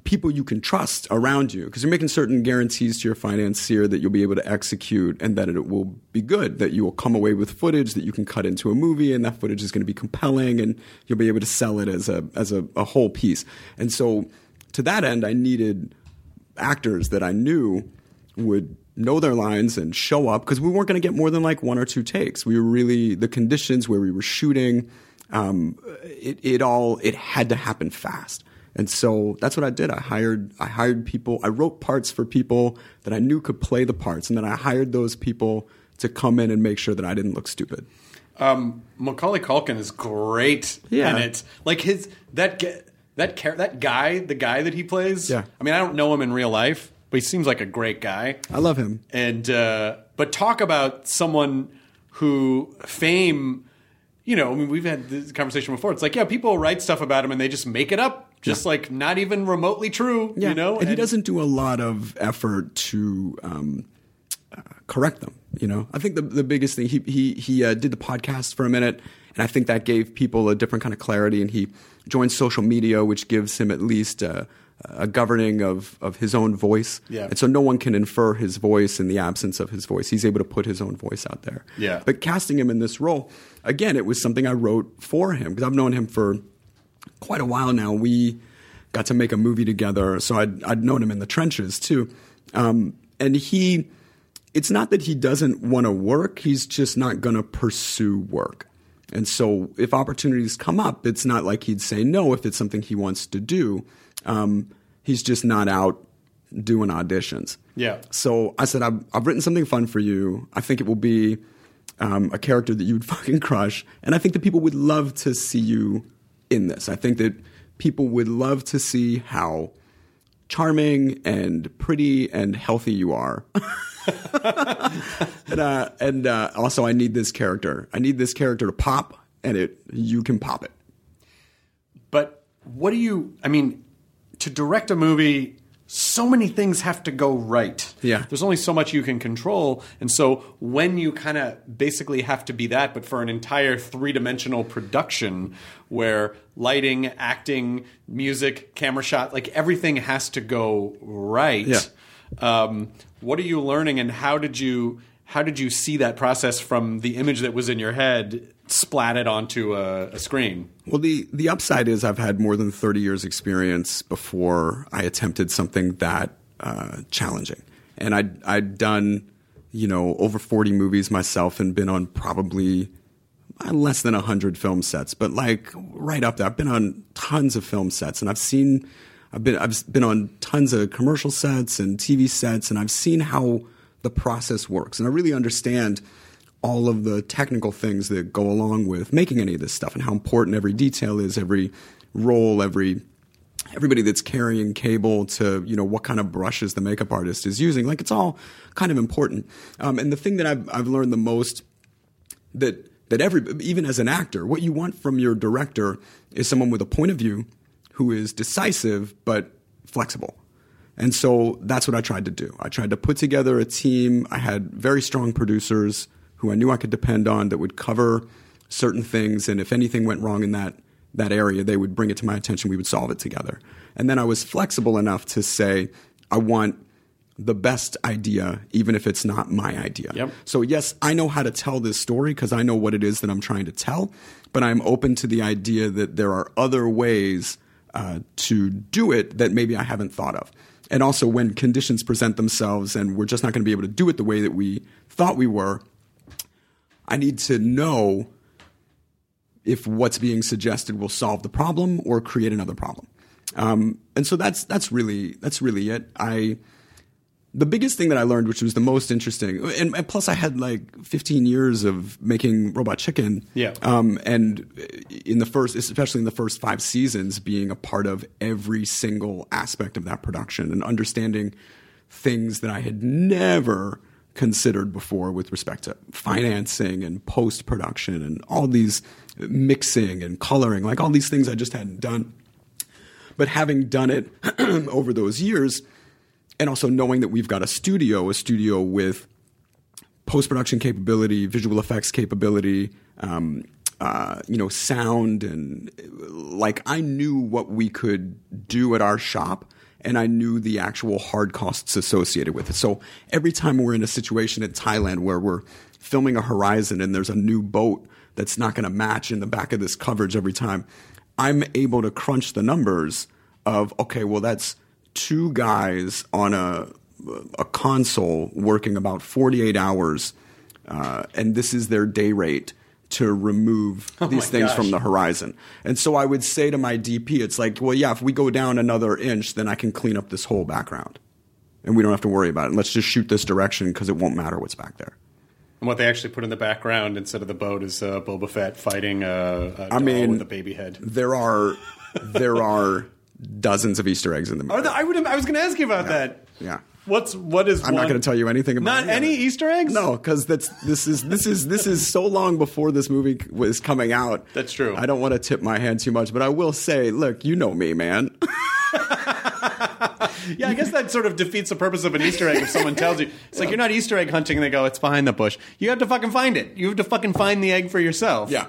people you can trust around you because you're making certain guarantees to your financier that you'll be able to execute and that it will be good that you will come away with footage that you can cut into a movie and that footage is going to be compelling and you'll be able to sell it as a as a, a whole piece. And so to that end i needed actors that i knew would know their lines and show up because we weren't going to get more than like one or two takes. We were really the conditions where we were shooting um, it, it all it had to happen fast and so that's what I did. I hired I hired people. I wrote parts for people that I knew could play the parts, and then I hired those people to come in and make sure that I didn't look stupid. um, Macaulay Culkin is great Yeah. in it. Like his that that that guy, the guy that he plays. Yeah. I mean, I don't know him in real life, but he seems like a great guy. I love him. and uh, but talk about someone who fame you know i mean we've had this conversation before it's like yeah people write stuff about him and they just make it up just like not even remotely true you know and, he doesn't do a lot of effort to um, uh, correct them. You know, I think the the biggest thing he he he uh, did the podcast for a minute, and I think that gave people a different kind of clarity. And he joined social media, which gives him at least a, a governing of of his own voice. Yeah. and so no one can infer his voice in the absence of his voice. He's able to put his own voice out there. Yeah. but casting him in this role again, it was something I wrote for him because I've known him for quite a while now. We got to make a movie together, so I'd, I'd known him in the trenches too. Um, and he, it's not that he doesn't want to work, he's just not going to pursue work. And so if opportunities come up, it's not like he'd say no if it's something he wants to do. Um, he's just not out doing auditions. Yeah. So I said, I've, I've written something fun for you. I think it will be um, a character that you'd [laughs] fucking crush, and I think that people would love to see you in this. I think that people would love to see how charming and pretty and healthy you are. [laughs] and uh, and uh, also, I need this character. I need this character to pop, and it you can pop it. But what do you? I mean, to direct a movie, so many things have to go right. Yeah. There's only so much you can control, and so when you kind of basically have to be that, but for an entire three dimensional production where lighting, acting, music, camera shot, like everything has to go right. Yeah. Um, what are you learning, and how did you? How did you see that process from the image that was in your head splatted onto a, a screen? Well, the the upside is I've had more than thirty years experience before I attempted something that uh, challenging, and I would I'd done you know over forty movies myself and been on probably uh, less than hundred film sets, but like right up there. I've been on tons of film sets, and I've seen. I've been I've been on tons of commercial sets and TV sets, and I've seen how the process works, and I really understand all of the technical things that go along with making any of this stuff, and how important every detail is, every role, every everybody that's carrying cable to you know what kind of brushes the makeup artist is using. Like it's all kind of important. Um, and the thing that I've I've learned the most that that every even as an actor, what you want from your director is someone with a point of view who is decisive but flexible. And so that's what I tried to do. I tried to put together a team. I had very strong producers who I knew I could depend on that would cover certain things. And if anything went wrong in that, that area, they would bring it to my attention. We would solve it together. And then I was flexible enough to say, I want the best idea, even if it's not my idea. Yep. So, yes, I know how to tell this story because I know what it is that I'm trying to tell, but I'm open to the idea that there are other ways uh, to do it that maybe I haven't thought of. And also, when conditions present themselves and we're just not going to be able to do it the way that we thought we were, I need to know if what's being suggested will solve the problem or create another problem. Um, and so that's that's really that's really it. I the biggest thing that I learned, which was the most interesting, and, and plus I had like 15 years of making Robot Chicken. Yeah. Um, and in the first, especially in the first five seasons, being a part of every single aspect of that production and understanding things that I had never considered before with respect to financing and post production and all these mixing and coloring, like all these things I just hadn't done. But having done it [clears throat] over those years, and also knowing that we've got a studio, a studio with post production capability, visual effects capability, um, uh, you know, sound, and like I knew what we could do at our shop. And I knew the actual hard costs associated with it. So every time we're in a situation in Thailand where we're filming a horizon and there's a new boat that's not going to match in the back of this coverage every time, I'm able to crunch the numbers of, okay, well, that's two guys on a a console working about 48 hours, uh, and this is their day rate to remove [laughs] Oh these things gosh. from the horizon. And so I would say to my DP, it's like, well, yeah, if we go down another inch, then I can clean up this whole background, and we don't have to worry about it. Let's just shoot this direction because it won't matter what's back there. And what they actually put in the background instead of the boat is uh, Boba Fett fighting a, a mean- with a baby head. There are there are [laughs] dozens of Easter eggs in the movie. The, I would. I was going to ask you about that. yeah. What's what is? I'm not going to tell you anything about it. Not any any. Easter eggs. No, because that's this is this is this is so long before this movie was coming out. That's true. I don't want to tip my hand too much, but I will say, look, you know me, man. [laughs] [laughs] Yeah, I guess that sort of defeats the purpose of an Easter egg if someone tells you. It's like you're not Easter egg hunting and they go, it's behind the bush. You have to fucking find it. You have to fucking find the egg for yourself. yeah,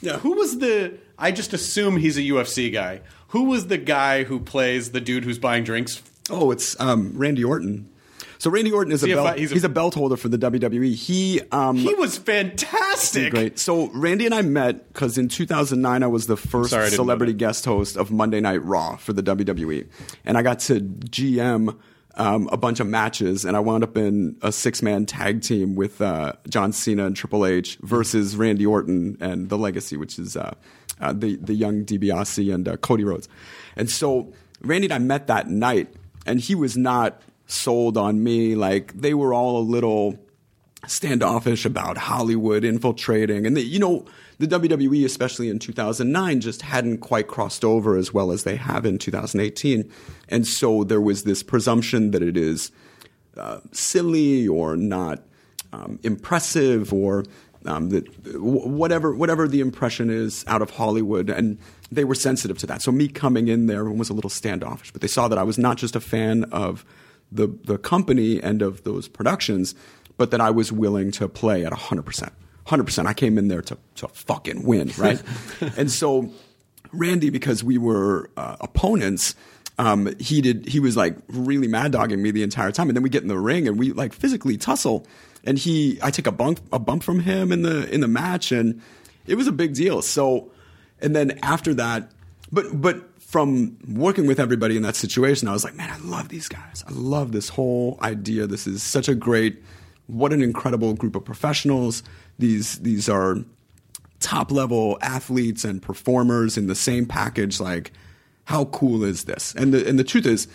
yeah. Who was the. I just assume he's a UFC guy. Who was the guy who plays the dude who's buying drinks? Oh, it's um, Randy Orton. So Randy Orton is a a belt. he's he's, a- a, belt holder for the WWE. He um, He was fantastic. Great. So Randy and I met because in 2009 I was the first Sorry, I didn't know celebrity guest host of Monday Night Raw for the WWE, and I got to GM um, a bunch of matches, and I wound up in a six man tag team with uh, John Cena and Triple H versus Randy Orton and the Legacy, which is uh, uh, the the young DiBiase and uh, Cody Rhodes, and so Randy and I met that night, and he was not sold on me. Like they were all a little standoffish about Hollywood infiltrating. And, the, you know, the WWE, especially in 2009, just hadn't quite crossed over as well as they have in 2018. And so there was this presumption that it is uh, silly or not um, impressive or um, that whatever whatever the impression is out of Hollywood, and they were sensitive to that. So me coming in there was a little standoffish, but they saw that I was not just a fan of the the company and of those productions, but that I was willing to play at hundred percent. Hundred percent. I came in there to to fucking win, right? [laughs] and so Randy, because we were uh, opponents. Um, he did. He was like really mad dogging me the entire time, and then we get in the ring and we like physically tussle and he I take a bump a bump from him in the in the match and it was a big deal. So and then after that but but from working with everybody in that situation, I was like, man, I love these guys. I love this whole idea. This is such a great what an incredible group of professionals. These these are top level athletes and performers in the same package like how cool is this? And the and the truth is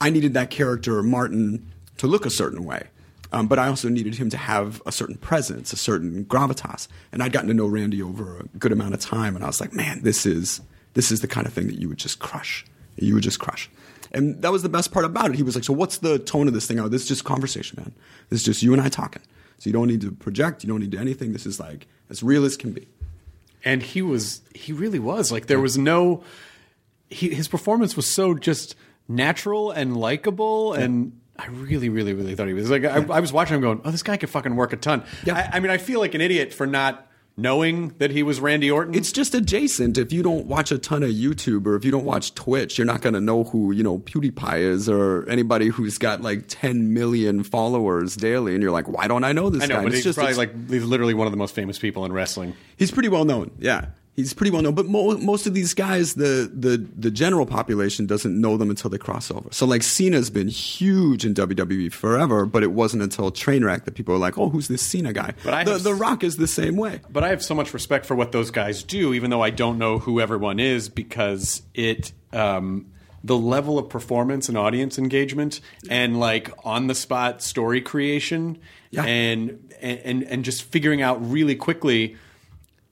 I needed that character Martin to look a certain way. Um, but I also needed him to have a certain presence, a certain gravitas. And I'd gotten to know Randy over a good amount of time, and I was like, man, this is this is the kind of thing that you would just crush. You would just crush. And that was the best part about it. He was like, so what's the tone of this thing? Oh, this is just conversation, man. This is just you and I talking. So you don't need to project. You don't need to do anything. This is like as real as can be. And he was, he really was. Like there was no, he, his performance was so just natural and likable and I really, really, really thought he was like. I, I, was watching him going, "Oh, this guy could fucking work a ton." Yeah. I, I, mean, I feel like an idiot for not knowing that he was Randy Orton. It's just adjacent. If you don't watch a ton of YouTube or if you don't watch Twitch, you're not going to know who you know PewDiePie is or anybody who's got like 10 million followers daily. And you're like, why don't I know this I know, guy? but it's he's probably like he's literally one of the most famous people in wrestling. He's pretty well known. Yeah. He's pretty well known, but mo- most of these guys, the, the the general population doesn't know them until they cross over. So like Cena's been huge in WWE forever, but it wasn't until Trainwreck that people were like, "Oh, who's this Cena guy?" But I the, the Rock is the same way. But I have so much respect for what those guys do, even though I don't know who everyone is, because it. Um, the level of performance and audience engagement and like on the spot story creation yeah. and, and and just figuring out really quickly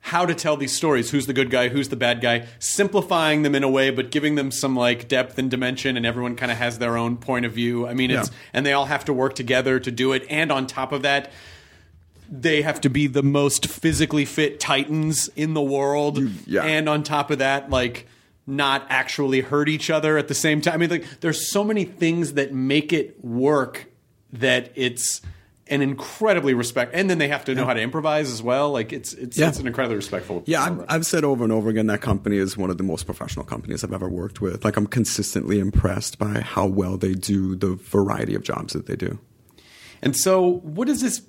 how to tell these stories who's the good guy who's the bad guy simplifying them in a way but giving them some like depth and dimension and everyone kind of has their own point of view i mean it's yeah. and they all have to work together to do it and on top of that they have to be the most physically fit titans in the world mm, yeah. and on top of that like not actually hurt each other at the same time i mean like there's so many things that make it work that it's an incredibly respect, and then they have to know how to improvise as well. Like it's it's, yeah. it's an incredibly respectful. Yeah, I've, I've, said over and over again that company is one of the most professional companies I've ever worked with. Like I'm consistently impressed by how well they do the variety of jobs that they do. And so, what is this?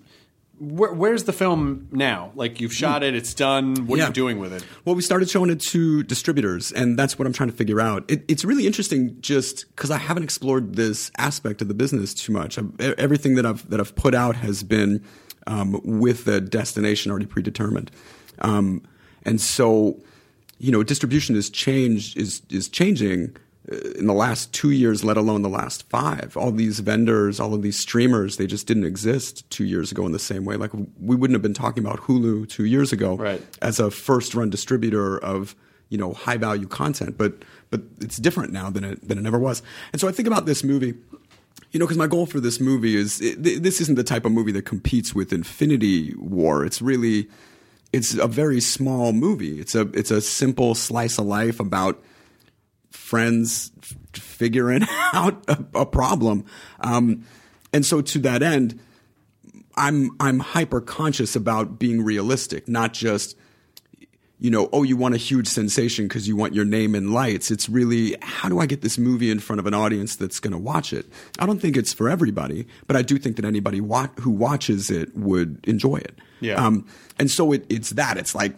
Where, where's the film now? Like you've shot it, it's done. What yeah. are you doing with it? Well, we started showing it to distributors, and that's what I'm trying to figure out. It, it's really interesting, just because I haven't explored this aspect of the business too much. I, everything that I've that I've put out has been um, with the destination already predetermined, um, and so you know, distribution is changed is is changing in the last two years, let alone the last five. All these vendors, all of these streamers, they just didn't exist two years ago in the same way. Like we wouldn't have been talking about Hulu two years ago right. as a first run distributor of you know high value content, but but it's different now than it than it ever was. And so I think about this movie. You know, because my goal for this movie is it, this isn't the type of movie that competes with Infinity War. It's really, it's a very small movie. It's a it's a simple slice of life about friends figuring [laughs] out a, a problem. Um, and so to that end, I'm I'm hyper conscious about being realistic, not just you know, oh, you want a huge sensation because you want your name in lights. It's really how do I get this movie in front of an audience that's going to watch it? I don't think it's for everybody, but I do think that anybody wa- who watches it would enjoy it. Yeah. Um, and so it, it's that. It's like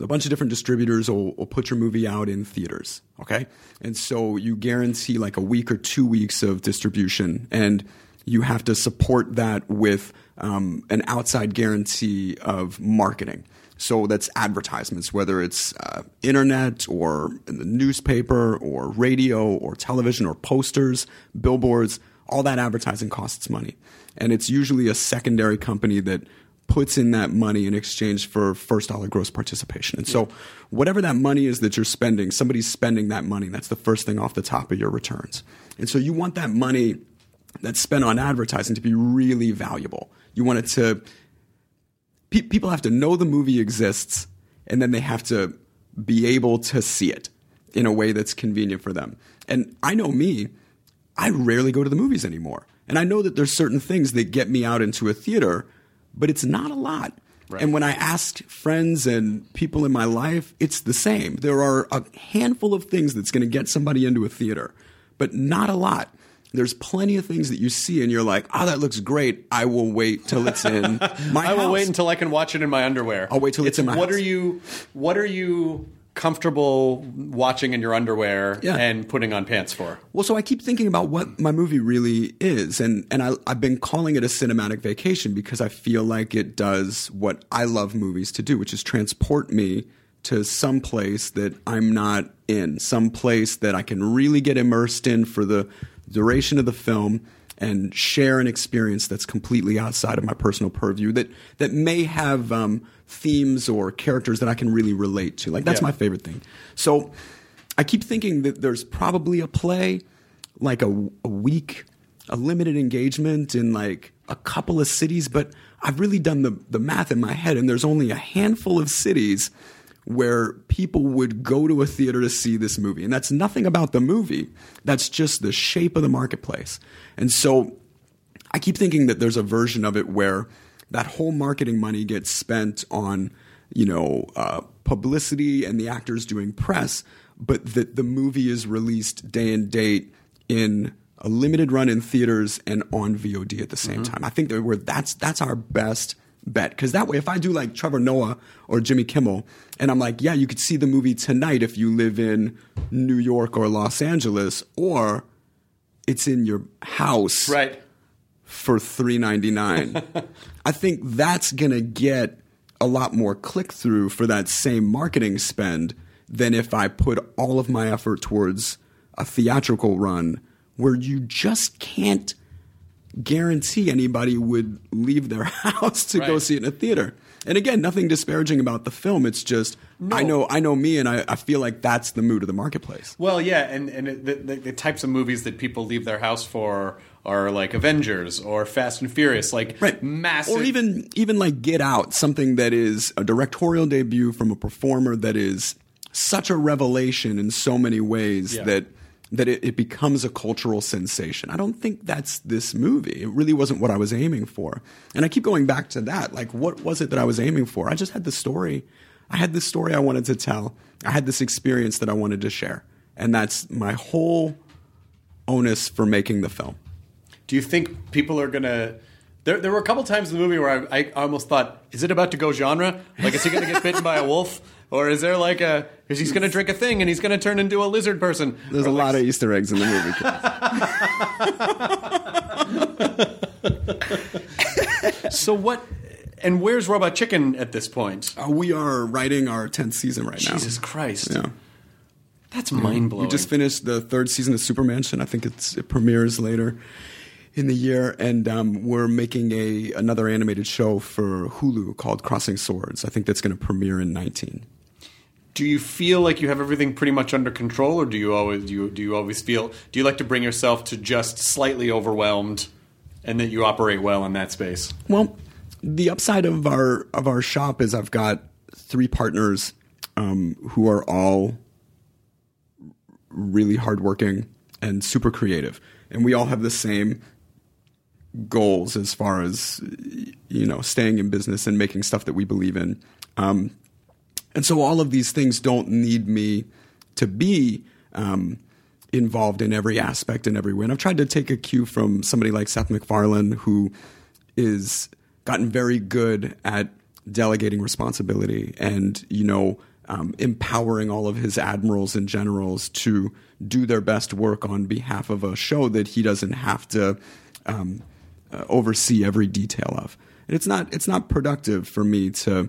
a bunch of different distributors will, will, put your movie out in theaters. Okay. And so you guarantee like a week or two weeks of distribution and you have to support that with um, an outside guarantee of marketing. So that's advertisements, whether it's uh, internet or in the newspaper or radio or television or posters, billboards, all that advertising costs money. And it's usually a secondary company that puts in that money in exchange for first dollar gross participation. And so whatever that money is that you're spending, somebody's spending that money. That's the first thing off the top of your returns. And so you want that money that's spent on advertising to be really valuable. You want it to pe- people have to know the movie exists and then they have to be able to see it in a way that's convenient for them. And I know me, I rarely go to the movies anymore. And I know that there's certain things that get me out into a theater, but it's not a lot. Right. And when I ask friends and people in my life, it's the same. There are a handful of things that's going to get somebody into a theater, but not a lot. There's plenty of things that you see and you're like, oh, that looks great. I will wait till it's in [laughs] my I will house." wait until I can watch it in my underwear. I'll wait till it's in my What house. are you? What are you comfortable watching in your underwear Yeah. and putting on pants for? Well, so I keep thinking about what my movie really is, and and I, I've been calling it a cinematic vacation because I feel like it does what I love movies to do, which is transport me to some place that I'm not in, some place that I can really get immersed in for the duration of the film and share an experience that's completely outside of my personal purview that that may have um, themes or characters that I can really relate to. Like that's Yeah. my favorite thing. So I keep thinking that there's probably a play, like a, a week, a limited engagement in like a couple of cities, but I've really done the, the math in my head, and there's only a handful of cities where people would go to a theater to see this movie. And that's nothing about the movie, that's just the shape of the marketplace. And so I keep thinking that there's a version of it where that whole marketing money gets spent on, you know, uh, publicity and the actors doing press, but that the movie is released day and date in a limited run in theaters and on VOD at the same time. I think that we're, that's that's our best bet because that way, if I do like Trevor Noah or Jimmy Kimmel, and I'm like, yeah, you could see the movie tonight if you live in New York or Los Angeles, or it's in your house Right. for three ninety nine. [laughs] I think that's gonna get a lot more click through for that same marketing spend than if I put all of my effort towards a theatrical run where you just can't guarantee anybody would leave their [laughs] house to go see it in a theater. And again, nothing disparaging about the film. It's just I know I know me, and I, I feel like that's the mood of the marketplace. Well, yeah, and and it, the, the, the types of movies that people leave their house for are like Avengers or Fast and Furious, like right massive, or even even like get out something that is a directorial debut from a performer that is such a revelation in so many ways Yeah. that that it, it becomes a cultural sensation. I don't think that's this movie. It really wasn't what i was aiming for. And i keep going back to that. Like what was it that i was aiming for? I just had the story. I had the story i wanted to tell. I had this experience that i wanted to share. And that's my whole onus for making the film. Do you think people are gonna? There, there were a couple times in the movie where I, I almost thought, is it about to go genre? Like, is he going to get bitten by a wolf, or is there like a? Is he's going to drink a thing and he's going to turn into a lizard person? there's a lot of easter eggs in the movie [laughs] So what? And where's Robot Chicken at this point? Uh, we are writing our 10th season right now. Jesus Christ, Yeah. that's mind blowing. We just finished the third season of Supermansion. I think it's, it premieres later in the year. And um, we're making a another animated show for Hulu called Crossing Swords. I think that's going to premiere in 19. Do you feel like you have everything pretty much under control, or do you always do you, do you always feel? Do you like to bring yourself to just slightly overwhelmed, and that you operate well in that space? Well, the upside of our of our shop is I've got three partners um, who are all really hardworking and super creative, and we all have the same goals as far as you know staying in business and making stuff that we believe in. Um, and so all of these things don't need me to be um, involved in every aspect in every way. And I've tried to take a cue from somebody like Seth MacFarlane, who is gotten very good at delegating responsibility and you know um, empowering all of his admirals and generals to do their best work on behalf of a show that he doesn't have to um, uh, oversee every detail of. And it's not it's not productive for me to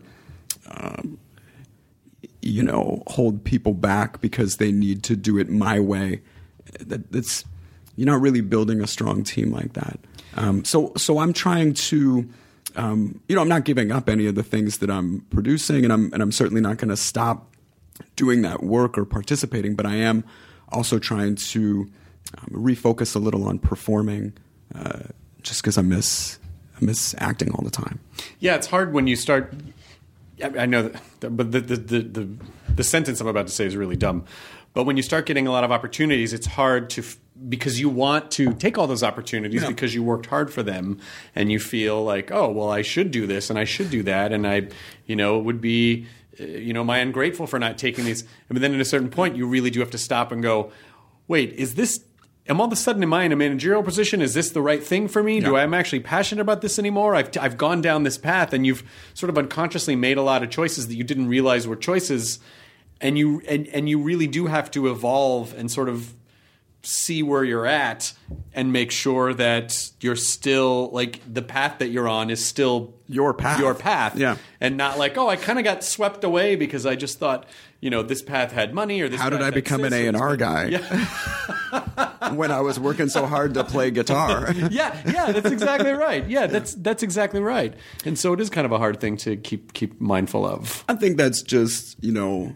you know hold people back because they need to do it my way that, that's you're not really building a strong team like that. Um, so so I'm trying to. Um, you know, I'm not giving up any of the things that I'm producing, and I'm and I'm certainly not going to stop doing that work or participating. But I am also trying to um, refocus a little on performing, uh, just because I miss I miss acting all the time. Yeah, it's hard when you start. I I know, that, but the, the the the sentence I'm about to say is really dumb. But when you start getting a lot of opportunities, it's hard to because you want to take all those opportunities Yeah. because you worked hard for them, and you feel like, oh, well, I should do this and I should do that, and I, you know, it would be, uh, you know, am I ungrateful for not taking these? But then at a certain point, you really do have to stop and go, wait, is this? Am all of a sudden am I in a managerial position? Is this the right thing for me? Do I am actually passionate about this anymore? I've I've gone down this path, and you've sort of unconsciously made a lot of choices that you didn't realize were choices, and you and and you really do have to evolve and sort of see where you're at and make sure that you're still like the path that you're on is still Your path. your path Yeah. and not like oh i kind of got swept away because i just thought you know this path had money or this How did I become an a&r guy yeah [laughs] [laughs] when I was working so hard to play guitar? [laughs] yeah yeah that's exactly right. Yeah that's that's exactly right. And so it is kind of a hard thing to keep keep mindful of. I think that's just, you know,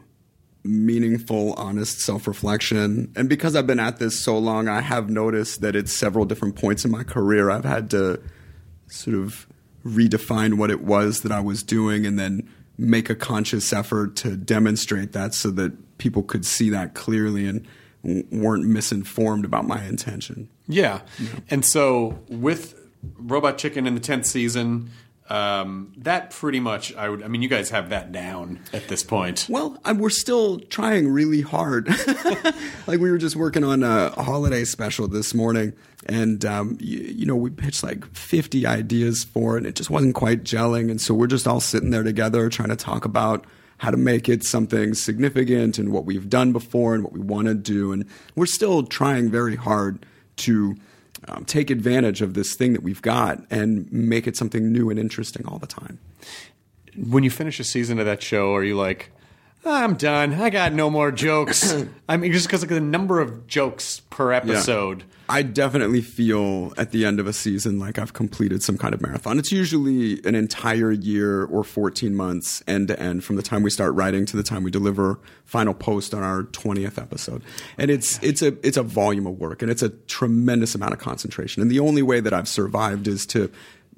meaningful, honest self reflection. And because I've been at this so long, I have noticed that at several different points in my career, I've had to sort of redefine what it was that I was doing and then make a conscious effort to demonstrate that so that people could see that clearly. And weren't misinformed about my intention. Yeah. And so with Robot Chicken in the 10th season, um, that pretty much, I would, I mean, you guys have that down at this point. Well, I, we're still trying really hard. [laughs] like we were just working on a, a holiday special this morning, and um, you, you know we pitched like 50 ideas for it, and it just wasn't quite gelling. And so we're just all sitting there together trying to talk about how to make it something significant and what we've done before and what we want to do. And we're still trying very hard to um, take advantage of this thing that we've got and make it something new and interesting all the time. When you finish a season of that show, are you like, "Ah, I'm done. I got no more jokes. [coughs] I mean, just because of the number of jokes per episode. I definitely feel at the end of a season like I've completed some kind of marathon. It's usually an entire year or 14 months end to end from the time we start writing to the time we deliver final post on our 20th episode. And it's it's a it's a volume of work and it's a tremendous amount of concentration. And the only way that I've survived is to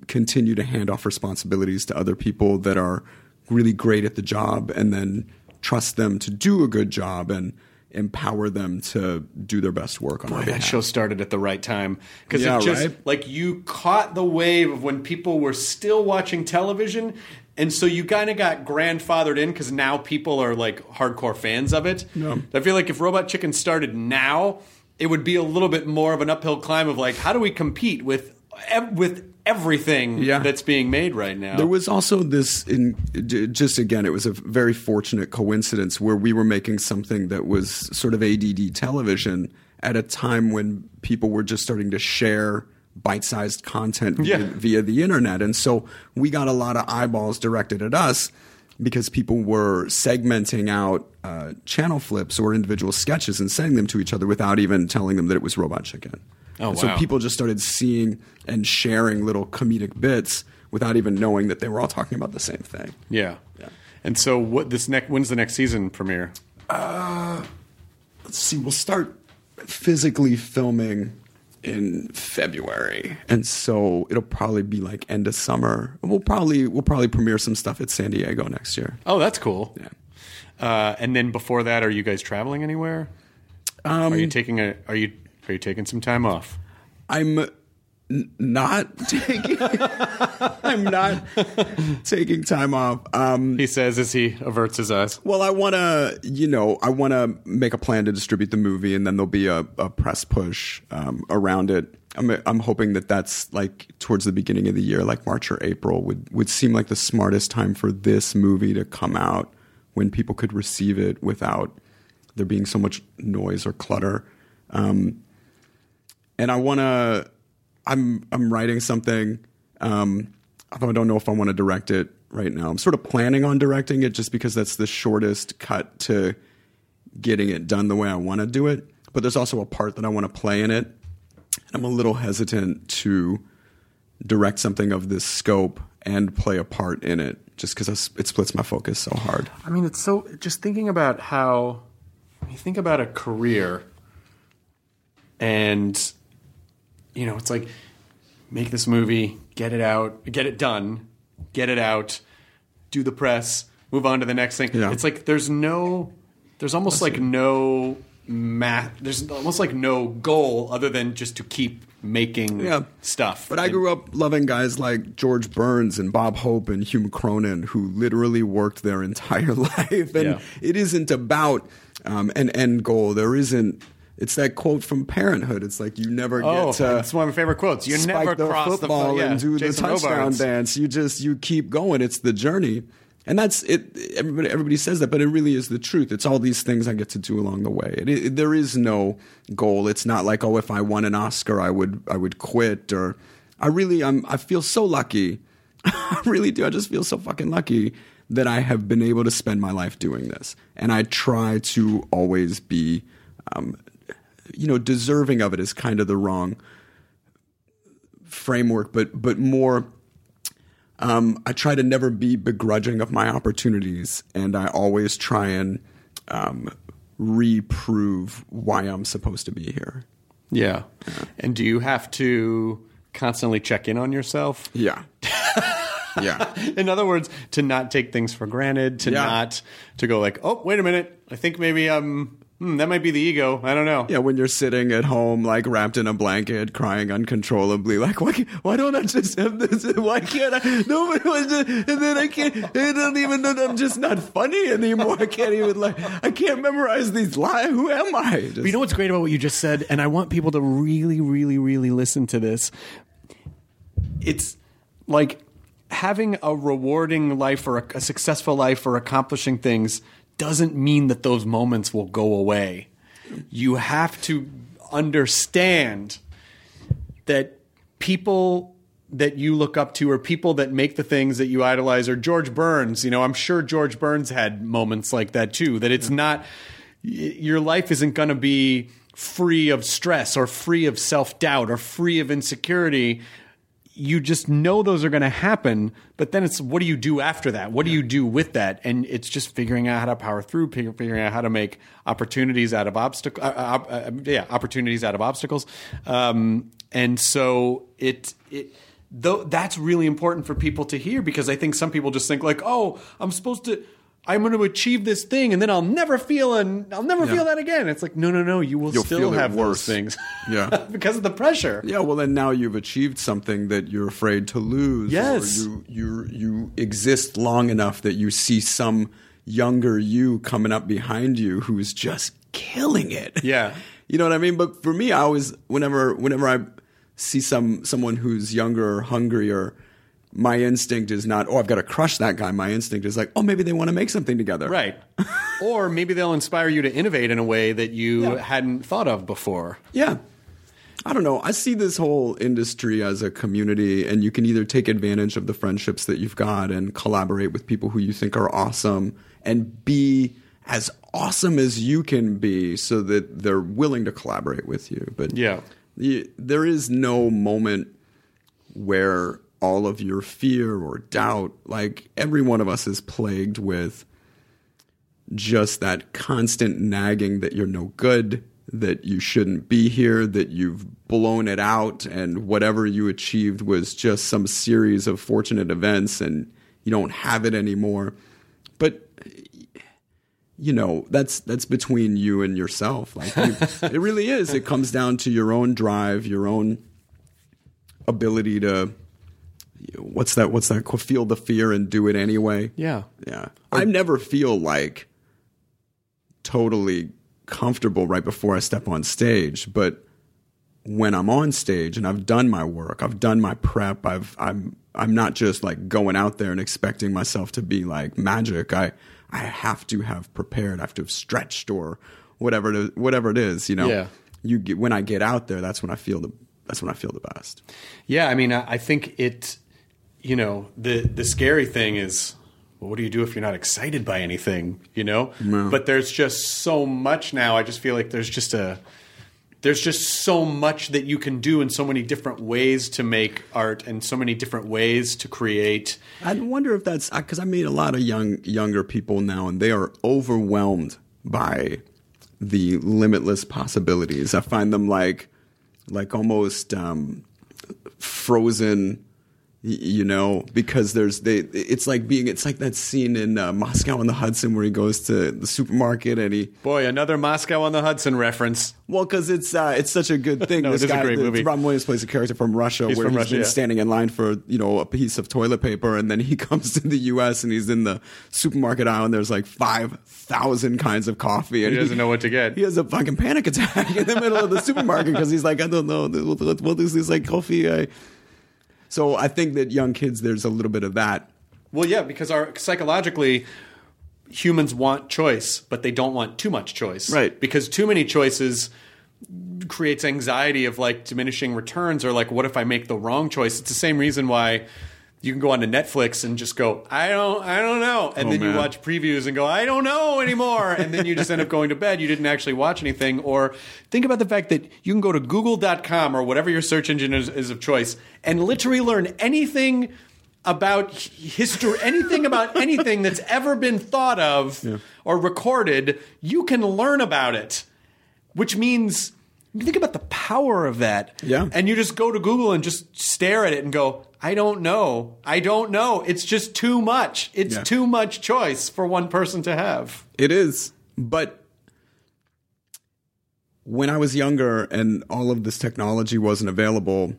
continue to hand off responsibilities to other people that are really great at the job and then trust them to do a good job and empower them to do their best work on our Boy, behalf. that show started at the right time because Yeah, it just right? like you caught the wave of when people were still watching television, and so you kind of got grandfathered in because now people are like hardcore fans of it. I feel like if Robot Chicken started now, it would be a little bit more of an uphill climb of like how do we compete with eh, with everything Yeah. that's being made right now. There was also this, in just again, it was a very fortunate coincidence where we were making something that was sort of ADD television at a time when people were just starting to share bite-sized content via, via the internet, and so we got a lot of eyeballs directed at us because people were segmenting out uh, channel flips or individual sketches and sending them to each other without even telling them that it was Robot Chicken. Oh, And So people just started seeing and sharing little comedic bits without even knowing that they were all talking about the same thing. yeah. yeah. And so what this next when's the next season premiere? Let's see, we'll start physically filming in February, and so it'll probably be like end of summer. We'll probably we'll probably premiere some stuff at San Diego next year. Oh, that's cool. Yeah. Uh, and then before that, are you guys traveling anywhere? Um, are you taking a? Are you are you taking some time off? I'm n- not taking [laughs] I'm not taking time off. Um, He says as he averts his eyes. Well, I want to, you know, I want to make a plan to distribute the movie, and then there'll be a, a press push um, around it. I'm, I'm hoping that that's like towards the beginning of the year, like March or April, would would seem like the smartest time for this movie to come out when people could receive it without there being so much noise or clutter. Um, and I want to. I'm I'm writing something. Um, I don't know if I want to direct it right now. I'm sort of planning on directing it just because that's the shortest cut to getting it done the way I want to do it. But there's also a part that I want to play in it, And I'm a little hesitant to direct something of this scope and play a part in it just because it splits my focus so hard. I mean, it's so just thinking about how you think about a career and you know, it's like make this movie, get it out, get it done, get it out, do the press, move on to the next thing. Yeah. It's like there's no there's almost like no math there's almost like no goal other than just to keep making Yeah. stuff. But I grew up loving guys like George Burns and Bob Hope and Hume Cronyn, who literally worked their [laughs] entire life. And Yeah. it isn't about um, an end goal. There isn't. It's that quote from Parenthood. It's like you never Oh, get to. it's one of my favorite quotes. You never the cross the football fo- yeah, and do Jason the touchdown Robards. dance. You just you keep going. It's the journey, and that's it. Everybody everybody says that, but it really is the truth. It's all these things I get to do along the way. It, it, there is no goal. It's not like oh, if I won an Oscar, I would I would quit or I really I'm I feel so lucky. [laughs] I really do. I just feel so fucking lucky that I have been able to spend my life doing this, and I try to always be. Um, you know, deserving of it is kind of the wrong framework, but but more. Um, I try to never be begrudging of my opportunities, and I always try and um, reprove why I'm supposed to be here. Yeah. And do you have to constantly check in on yourself? Yeah, [laughs] yeah, In other words, to not take things for granted, to Yeah. not to go like, "Oh, wait a minute. I think maybe um hmm, that might be the ego. I don't know." yeah. When you're sitting at home, like wrapped in a blanket, crying uncontrollably, like why why don't I just have this? [laughs] Why can't I? Nobody was, just, and then I can't. I don't even know. I'm just not funny anymore. I can't even like. I can't memorize these lines. Who am I? Just- But you know what's great about what you just said, and I want people to really, really, really listen to this. It's like having a rewarding life or a, a successful life or accomplishing things doesn't mean that those moments will go away. You have to understand that people that you look up to or people that make the things that you idolize or George Burns, you know, I'm sure George Burns had moments like that too, that it's not your life isn't going to be free of stress or free of self-doubt or free of insecurity. You just know those are going to happen, but then it's what do you do after that? What do you do with that? And it's just figuring out how to power through, figuring out how to make opportunities out of obstacles. Uh, uh, uh, yeah, opportunities out of obstacles. Um, and so it it though that's really important for people to hear because I think some people just think like, oh, I'm supposed to. I'm going to achieve this thing, and then I'll never feel and I'll never feel that again. It's like, no, no, no. You will You'll still have worse. things, [laughs] Yeah. [laughs] because of the pressure. Yeah, well, then now you've achieved something that you're afraid to lose. Yes. Or you, you, you exist long enough that you see some younger you coming up behind you who's just killing it. Yeah. [laughs] You know what I mean? But for me, I always, whenever, whenever I see some, someone who's younger or hungrier, my instinct is not, oh, I've got to crush that guy. My instinct is like, oh, maybe they want to make something together. Right. [laughs] or maybe they'll inspire you to innovate in a way that you Yeah. hadn't thought of before. Yeah. I don't know. I see this whole industry as a community, and you can either take advantage of the friendships that you've got and collaborate with people who you think are awesome and be as awesome as you can be so that they're willing to collaborate with you. But Yeah. there is no moment where all of your fear or doubt, like every one of us is plagued with just that constant nagging that you're no good, that you shouldn't be here, that you've blown it out, and whatever you achieved was just some series of fortunate events and you don't have it anymore. But you know that's that's between you and yourself. Like you, [laughs] it really is. It comes down to your own drive your own ability to what's that what's that feel the fear and do it anyway Yeah. yeah i never feel like totally comfortable right before i step on stage but when i'm on stage and i've done my work i've done my prep i've i'm i'm not just like going out there and expecting myself to be like magic i i have to have prepared i have to have stretched or whatever it is, whatever it is you know Yeah. you get when i get out there that's when i feel the that's when i feel the best Yeah, I mean, I, I think it. You know, the the scary thing is, well, what do you do if you're not excited by anything? You know, but there's just so much now. I just feel like there's just a there's just so much that you can do and so many different ways to make art and so many different ways to create. I wonder if that's because I meet a lot of young younger people now, and they are overwhelmed by the limitless possibilities. I find them like like almost um, frozen you know because there's they it's like being it's like that scene in uh, Moscow on the Hudson where he goes to the supermarket and he Boy, another Moscow on the Hudson reference. well because it's uh, it's such a good thing [laughs] No, this it is a guy great the- movie. Robin Williams plays a character from Russia He's where from he's Russia, been yeah. standing in line for you know a piece of toilet paper and then he [laughs] comes to the US and he's in the supermarket aisle and there's like 5000 kinds of coffee and He doesn't know what to get. [laughs] he has a fucking panic attack in the middle of the supermarket because he's like, I don't know, what, what, what is this like coffee? I... So I think that young kids, there's a little bit of that. Well, yeah, because our psychologically humans want choice, but they don't want too much choice. Right. Because too many choices creates anxiety of like diminishing returns or like what if I make the wrong choice? It's the same reason why you can go onto Netflix and just go, I don't I don't know. And Oh, then you watch previews and go, I don't know anymore. and then you just end up going to bed. You didn't actually watch anything. Or think about the fact that you can go to google.com or whatever your search engine is, is of choice and literally learn anything about history, anything about anything that's ever been thought of or recorded, you can learn about it. Which means think about the power of that. Yeah. And you just go to Google and just stare at it and go, I don't know. I don't know. It's just too much. It's Yeah. too much choice for one person to have. It is. But when I was younger and all of this technology wasn't available,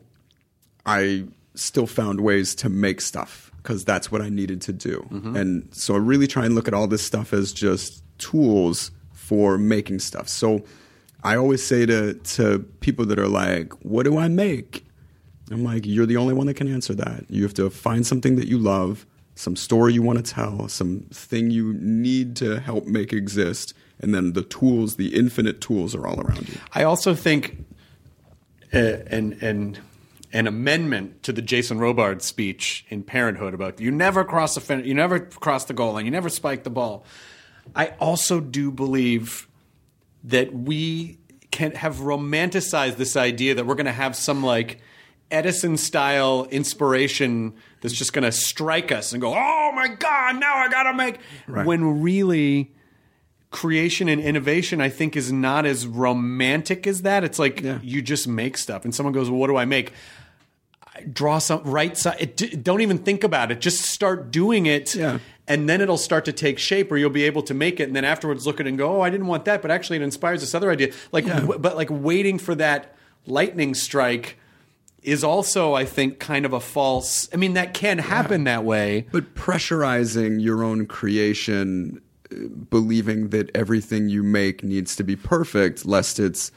I still found ways to make stuff because that's what I needed to do. Mm-hmm. And so I really try and look at all this stuff as just tools for making stuff. So I always say to, to people that are like, What do I make? I'm like, You're the only one that can answer that. You have to find something that you love, some story you want to tell, some thing you need to help make exist. And then the tools, the infinite tools are all around you. I also think uh, an, an, an amendment to the Jason Robards speech in Parenthood about you never cross the fin- you never cross the goal line, you never spike the ball. I also do believe that we can have romanticized this idea that we're going to have some like Edison style inspiration that's just going to strike us and go, "Oh my god, now I got to make." When really creation and innovation I think is not as romantic as that. It's like you just make stuff and someone goes, "Well, what do I make?" I draw some right side. It, don't even think about it. Just start doing it. Yeah. And then it'll start to take shape, or you'll be able to make it. And then afterwards, look at it and go, "Oh, I didn't want that," but actually, it inspires this other idea. Like, w- but like waiting for that lightning strike is also, I think, kind of a false. I mean, that can happen that way. But pressurizing your own creation, uh, believing that everything you make needs to be perfect, lest it's,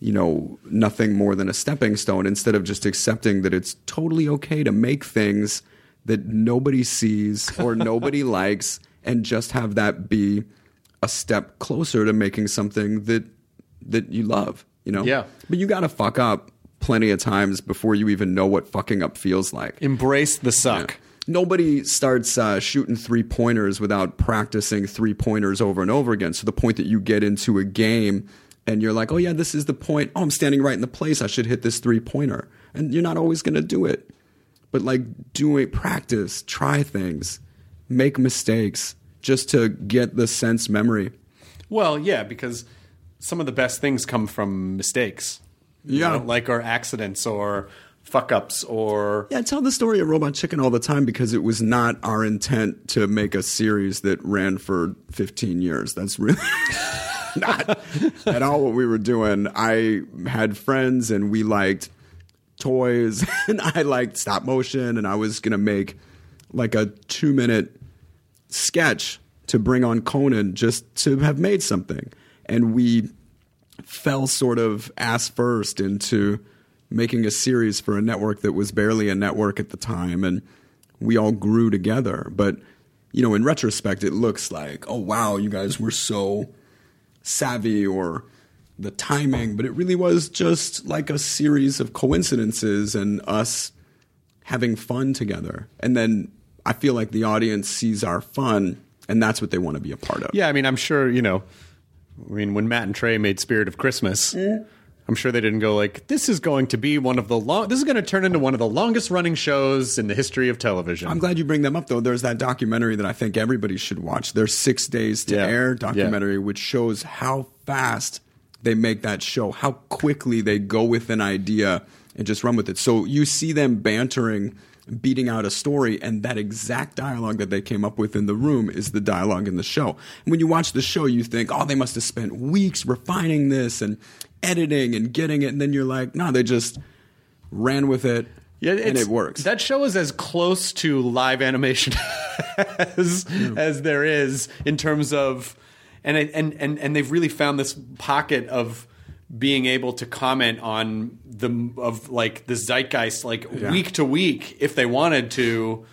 you know, nothing more than a stepping stone, instead of just accepting that it's totally okay to make things that nobody sees or [laughs] nobody likes, and just have that be a step closer to making something that that you love. You know, Yeah. But you got to fuck up plenty of times before you even know what fucking up feels like. Embrace the suck. Nobody starts uh, shooting three pointers without practicing three pointers over and over again. So the point that you get into a game and you're like, oh yeah, this is the point. Oh, I'm standing right in the place. I should hit this three pointer. And you're not always going to do it. But like do it, practice, try things, make mistakes just to get the sense memory. Well, yeah, because some of the best things come from mistakes. you Yeah. know, like our accidents or fuck ups or Yeah, I tell the story of Robot Chicken all the time because it was not our intent to make a series that ran for 15 years. That's really [laughs] not at all what we were doing. I had friends and we liked toys [laughs] and I liked stop motion and I was going to make like a two minute sketch to bring on Conan just to have made something. And we fell sort of ass first into making a series for a network that was barely a network at the time and we all grew together but you know in retrospect it looks like oh wow you guys were so savvy or the timing but it really was just like a series of coincidences and us having fun together and then i feel like the audience sees our fun and that's what they want to be a part of yeah. I mean, I'm sure you know. I mean, when Matt and Trey made Spirit of Christmas, mm-hmm. I'm sure they didn't go like, this is going to be one of the long, this is going to turn into one of the longest running shows in the history of television. I'm glad you bring them up, though. There's that documentary that I think everybody should watch. There's Six Days to Yeah. Air documentary, which shows how fast they make that show, how quickly they go with an idea and just run with it. So you see them bantering, beating out a story, and that exact dialogue that they came up with in the room is the dialogue in the show. And when you watch the show, you think, oh, they must have spent weeks refining this and editing and getting it. And then you're like, no, they just ran with it. Yeah, and it works. That show is as close to live animation [laughs] as as there is in terms of, and and and and they've really found this pocket of being able to comment on the of like the zeitgeist like Yeah. week to week if they wanted to,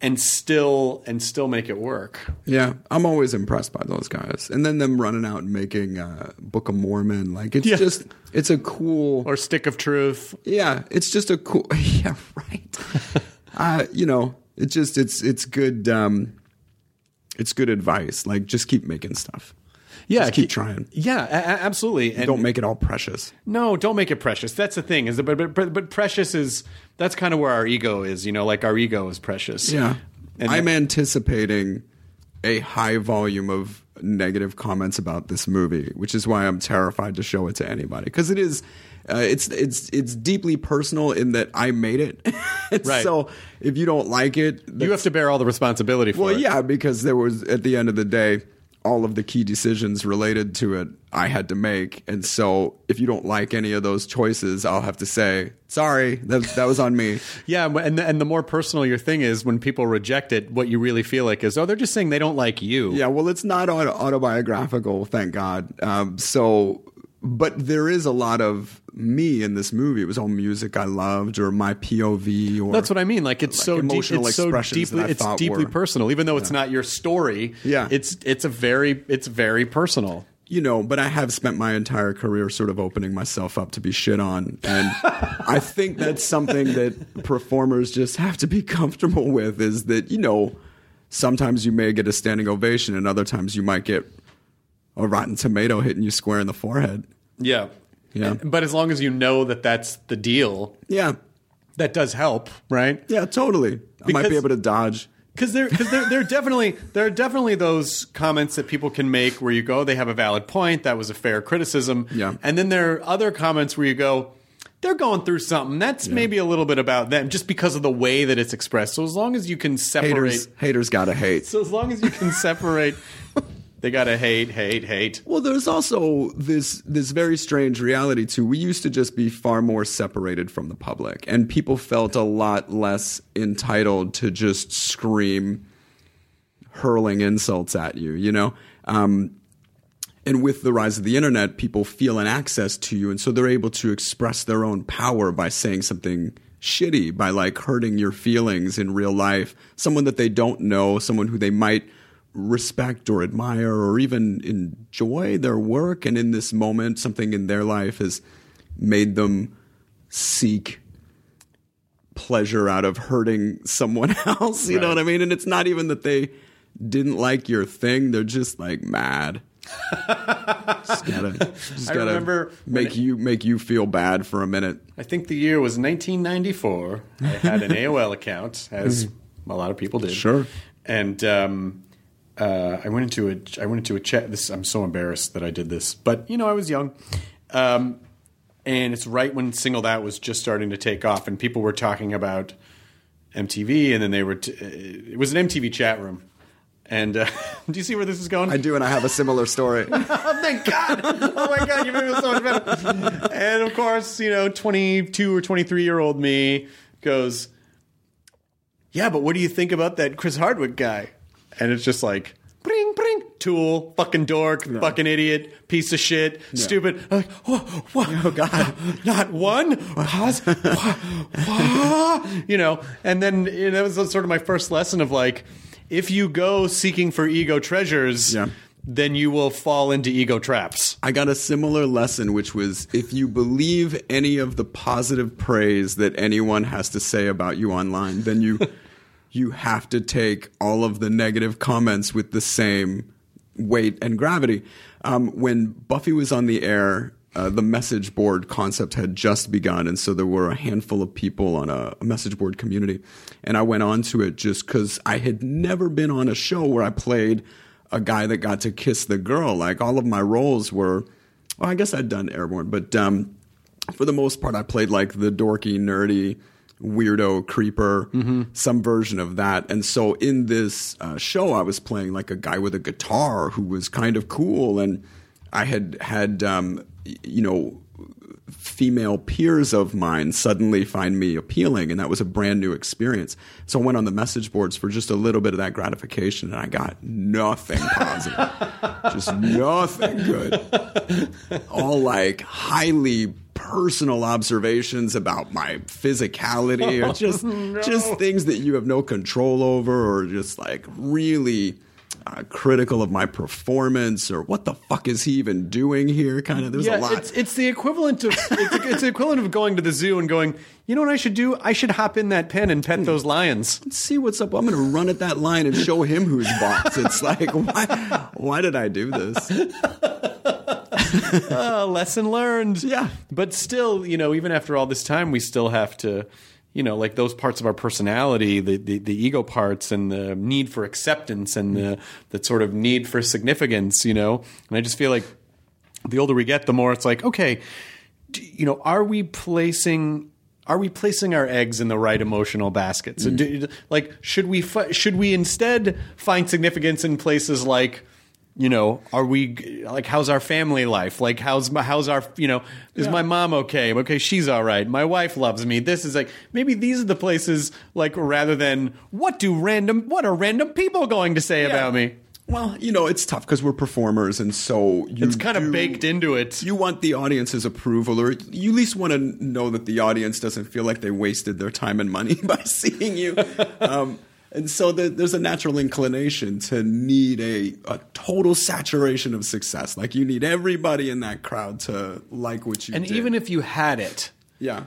and still and still make it work. Yeah, I'm always impressed by those guys. And then them running out and making uh, Book of Mormon, like it's Yeah. just it's a cool. Or Stick of Truth. yeah, it's just a cool. [laughs] Yeah, right. [laughs] uh, you know, it just it's it's good. Um, it's good advice. Like just keep making stuff. Yeah, Just keep ke- trying. Yeah, a- absolutely. And Don't make it all precious. No, don't make it precious. That's the thing. Is that, but, but but precious is that's kind of where our ego is. You know, like our ego is precious. Yeah, And I'm anticipating a high volume of negative comments about this movie, which is why I'm terrified to show it to anybody because it is. Uh, it's it's it's deeply personal in that I made it. [laughs] Right. So if you don't like it, you have to bear all the responsibility for Well, it. Well, yeah, because there was at the end of the day, all of the key decisions related to it I had to make, and so if you don't like any of those choices, I'll have to say sorry. That that was on me. [laughs] Yeah, and the, and the more personal your thing is, when people reject it, what you really feel like is, oh, they're just saying they don't like you. Yeah, well, it's not autobiographical, thank God. Um, so, but there is a lot of me in this movie. It was all music I loved, or my POV, or That's what I mean. Like it's Like so deep, emotional it's so deeply, it's deeply were- personal. Even though it's not your story, Yeah. it's it's a very it's very personal. you know, but I have spent my entire career sort of opening myself up to be shit on. And [laughs] I think that's something that performers just have to be comfortable with is that, you know, sometimes you may get a standing ovation and other times you might get a rotten tomato hitting you square in the forehead. Yeah, Yeah. But as long as you know that that's the deal, Yeah. that does help, right? Yeah, totally. I might be able to dodge. Because there, because there, there are definitely there are definitely those comments that people can make where you go, they have a valid point, that was a fair criticism, Yeah. and then there are other comments where you go, they're going through something that's maybe a little bit about them, just because of the way that it's expressed. So as long as you can separate, Haters, haters gotta hate. so as long as you can separate, [laughs] they gotta hate, hate, hate. Well, there's also this this very strange reality too. We used to just be far more separated from the public, and people felt a lot less entitled to just scream, hurling insults at you. You know, um, and with the rise of the internet, people feel an access to you, and so they're able to express their own power by saying something shitty, by like hurting your feelings in real life. Someone that they don't know, someone who they might respect or admire or even enjoy their work, and in this moment, something in their life has made them seek pleasure out of hurting someone [laughs] else. You know what I mean? And it's not even that they didn't like your thing; they're just like mad. [laughs] just gotta, just I gotta remember make it- you make you feel bad for a minute. I think the year was 1994. I had an [laughs] AOL account, as a lot of people did. Sure. And um, uh, I went into a I went into a chat. This I'm so embarrassed that I did this, but you know I was young, um, and it's right when Singled Out was just starting to take off, and people were talking about MTV, and then they were. T- uh, it was an MTV chat room. And uh, [laughs] do you see where this is going? I do, and I have a similar story. [laughs] Oh, thank God. Oh, my God. You made me so much better. And of course, you know, 22 or 23 year old me goes, Yeah, but what do you think about that Chris Hardwick guy? And it's just like, Bring, bring, tool, fucking dork, fucking idiot, piece of shit, stupid. Uh, I'm like? [laughs] Oh, God. Uh, not one? Pause. You know, and then you know, that was sort of my first lesson of like, if you go seeking for ego treasures, Yeah. then you will fall into ego traps. I got a similar lesson, which was if you believe any of the positive praise that anyone has to say about you online, then you [laughs] you have to take all of the negative comments with the same weight and gravity. Um, when Buffy was on the air uh, the message board concept had just begun, and so there were a handful of people on a, a message board community, and I went on to it just because I had never been on a show where I played a guy that got to kiss the girl. Like all of my roles were, well, I guess I'd done Airborne, but um, for the most part, I played like the dorky, nerdy weirdo creeper, some version of that. And so in this uh, show, I was playing like a guy with a guitar who was kind of cool, and I had had um, you know female peers of mine suddenly find me appealing and that was a brand new experience. So i went on the message boards for just a little bit of that gratification and i got nothing positive. [laughs] Just nothing good. All like highly personal observations about my physicality or just [laughs] just things that you have no control over or just like really uh, critical of my performance or what the fuck is he even doing here kind of there's a lot It's, it's the equivalent of it's, it's the equivalent of going to the zoo and going. You know what I should do? I should hop in that pen and pet those lions. see what's up. I'm going to run at that lion and show him who's boss. It's like, [laughs] why, why did I do this? [laughs] Uh, [laughs] lesson learned. Yeah. But still, you know, even after all this time, we still have to, you know, like those parts of our personality, the, the, the ego parts and the need for acceptance and the, the sort of need for significance, you know? And I just feel like the older we get, the more it's like, okay, you know, are we placing are we placing our eggs in the right emotional basket? So, do, like, should we fi- should we instead find significance in places like, you know, are we like how's our family life? Like, how's my how's our you know is my mom okay? Okay, she's all right. My wife loves me. This is like maybe these are the places like rather than what do random what are random people going to say about me? Well, you know, it's tough because we're performers, and so you It's kind of baked into it. You want the audience's approval, or you at least want to know that the audience doesn't feel like they wasted their time and money [laughs] by seeing you. um, and so the, there's a natural inclination to need a, a total saturation of success. Like you need everybody in that crowd to like what you do. and did. even if you had it, yeah,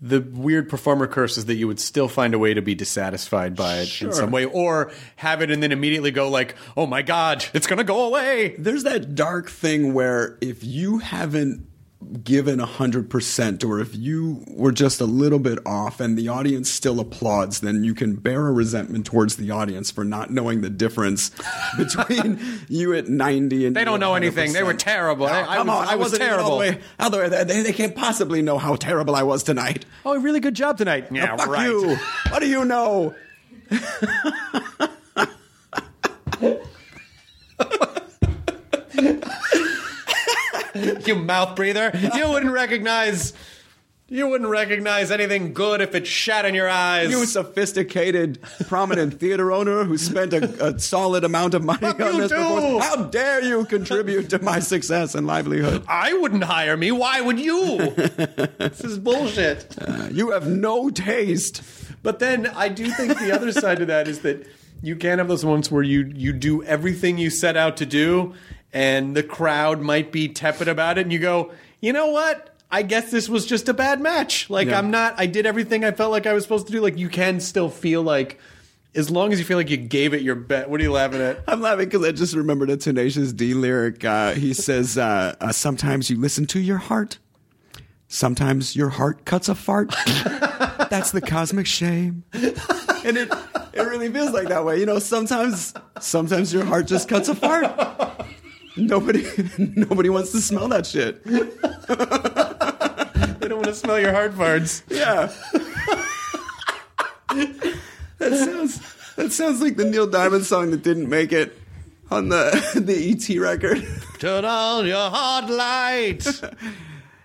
the weird performer curse is that you would still find a way to be dissatisfied by it Sure. in some way or have it and then immediately go like oh my god it's gonna go away there's that dark thing where if you haven't given 100% or if you were just a little bit off and the audience still applauds then you can bear a resentment towards the audience for not knowing the difference [laughs] between [laughs] you at 90 and They don't know anything. They were terrible. No, I- I was- on, I was wasn't even all terrible. the way. They, they can't possibly know how terrible I was tonight. oh a really good job tonight yeah Fuck right you. What do you know? [laughs] [laughs] you mouth breather you wouldn't recognize you wouldn't recognize anything good if it shat in your eyes You sophisticated, prominent theater owner who spent a, a solid amount of money on this performance. How dare you contribute to my success and livelihood? I wouldn't hire me why would you this is bullshit Uh, you have no taste. But then I do think the other side of that is that you can have those moments where you you do everything you set out to do, and the crowd might be tepid about it, and you go, you know what? I guess this was just a bad match. Like Yeah. I'm not. I did everything I felt like I was supposed to do. Like you can still feel like, as long as you feel like you gave it your best. What are you laughing at? I'm laughing because I just remembered a Tenacious D lyric. Uh, he says, uh, uh, Sometimes you listen to your heart, sometimes your heart cuts a fart. [laughs] That's the cosmic shame. And it, it really feels like that way. You know, sometimes sometimes your heart just cuts a fart. Nobody [laughs] nobody wants to smell that shit. [laughs] They don't want to smell your hard farts. Yeah. that sounds that sounds like the Neil Diamond song that didn't make it on the [laughs] the ET record. Turn on your hard light.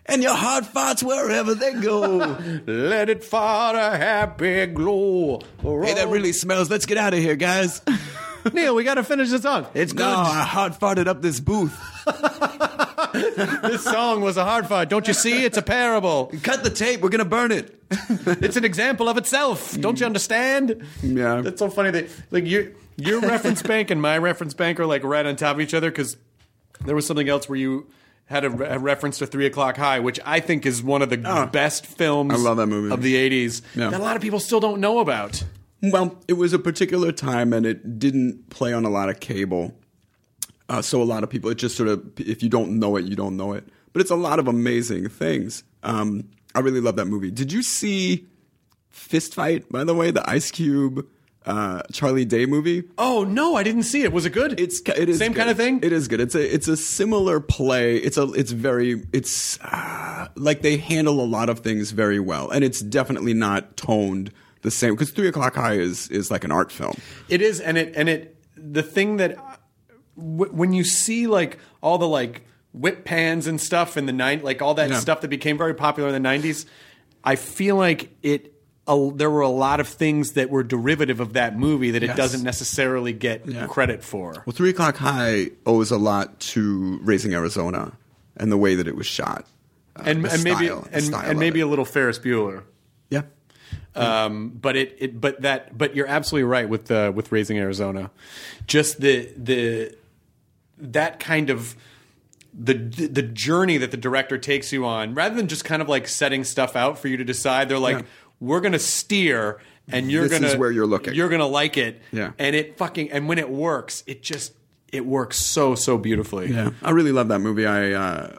And your heart farts wherever they go. Let it fart a happy glow. hey, that really smells. Let's get out of here, guys. [laughs] Neil, we got to finish the song. It's good. No, I hard farted up this booth. [laughs] This song was a hard fart. Don't you see? It's a parable. Cut the tape. We're gonna burn it. [laughs] It's an example of itself. Don't you understand? Yeah. That's so funny that like your your reference bank and my reference bank are like right on top of each other because there was something else where you had a, re- a reference to Three O'clock High, which I think is one of the Oh. best films. I love that movie. of the '80s Yeah. that a lot of people still don't know about. Well, it was a particular time, and it didn't play on a lot of cable. Uh, so a lot of people, it just sort of, if you don't know it, you don't know it. but it's a lot of amazing things. Um, I really love that movie. Did you see Fist Fight? By the way, the Ice Cube uh, Charlie Day movie. Oh no, I didn't see it. Was it good? It's it is same good. kind of thing. It is good. It's a it's a similar play. It's a it's very it's uh, like they handle a lot of things very well, and it's definitely not toned the same because Three O'clock High is is like an art film. It is, and it and it the thing that w- when you see like all the like whip pans and stuff in the nine, like all that Yeah. stuff that became very popular in the '90s, I feel like it. A, there were a lot of things that were derivative of that movie that it Yes. doesn't necessarily get Yeah. credit for. Well, Three O'clock High owes a lot to Raising Arizona and the way that it was shot, Uh, and, and maybe style- and, style and maybe it. a little Ferris Bueller. Um, but it, it, but that, but you're absolutely right with the with raising Arizona. Just the the that kind of the the journey that the director takes you on, rather than just kind of like setting stuff out for you to decide. They're like, Yeah. we're gonna steer, and you're This gonna where you're looking. You're gonna like it, Yeah. And it fucking and when it works, it just it works so so beautifully. Yeah, I really love that movie. I uh,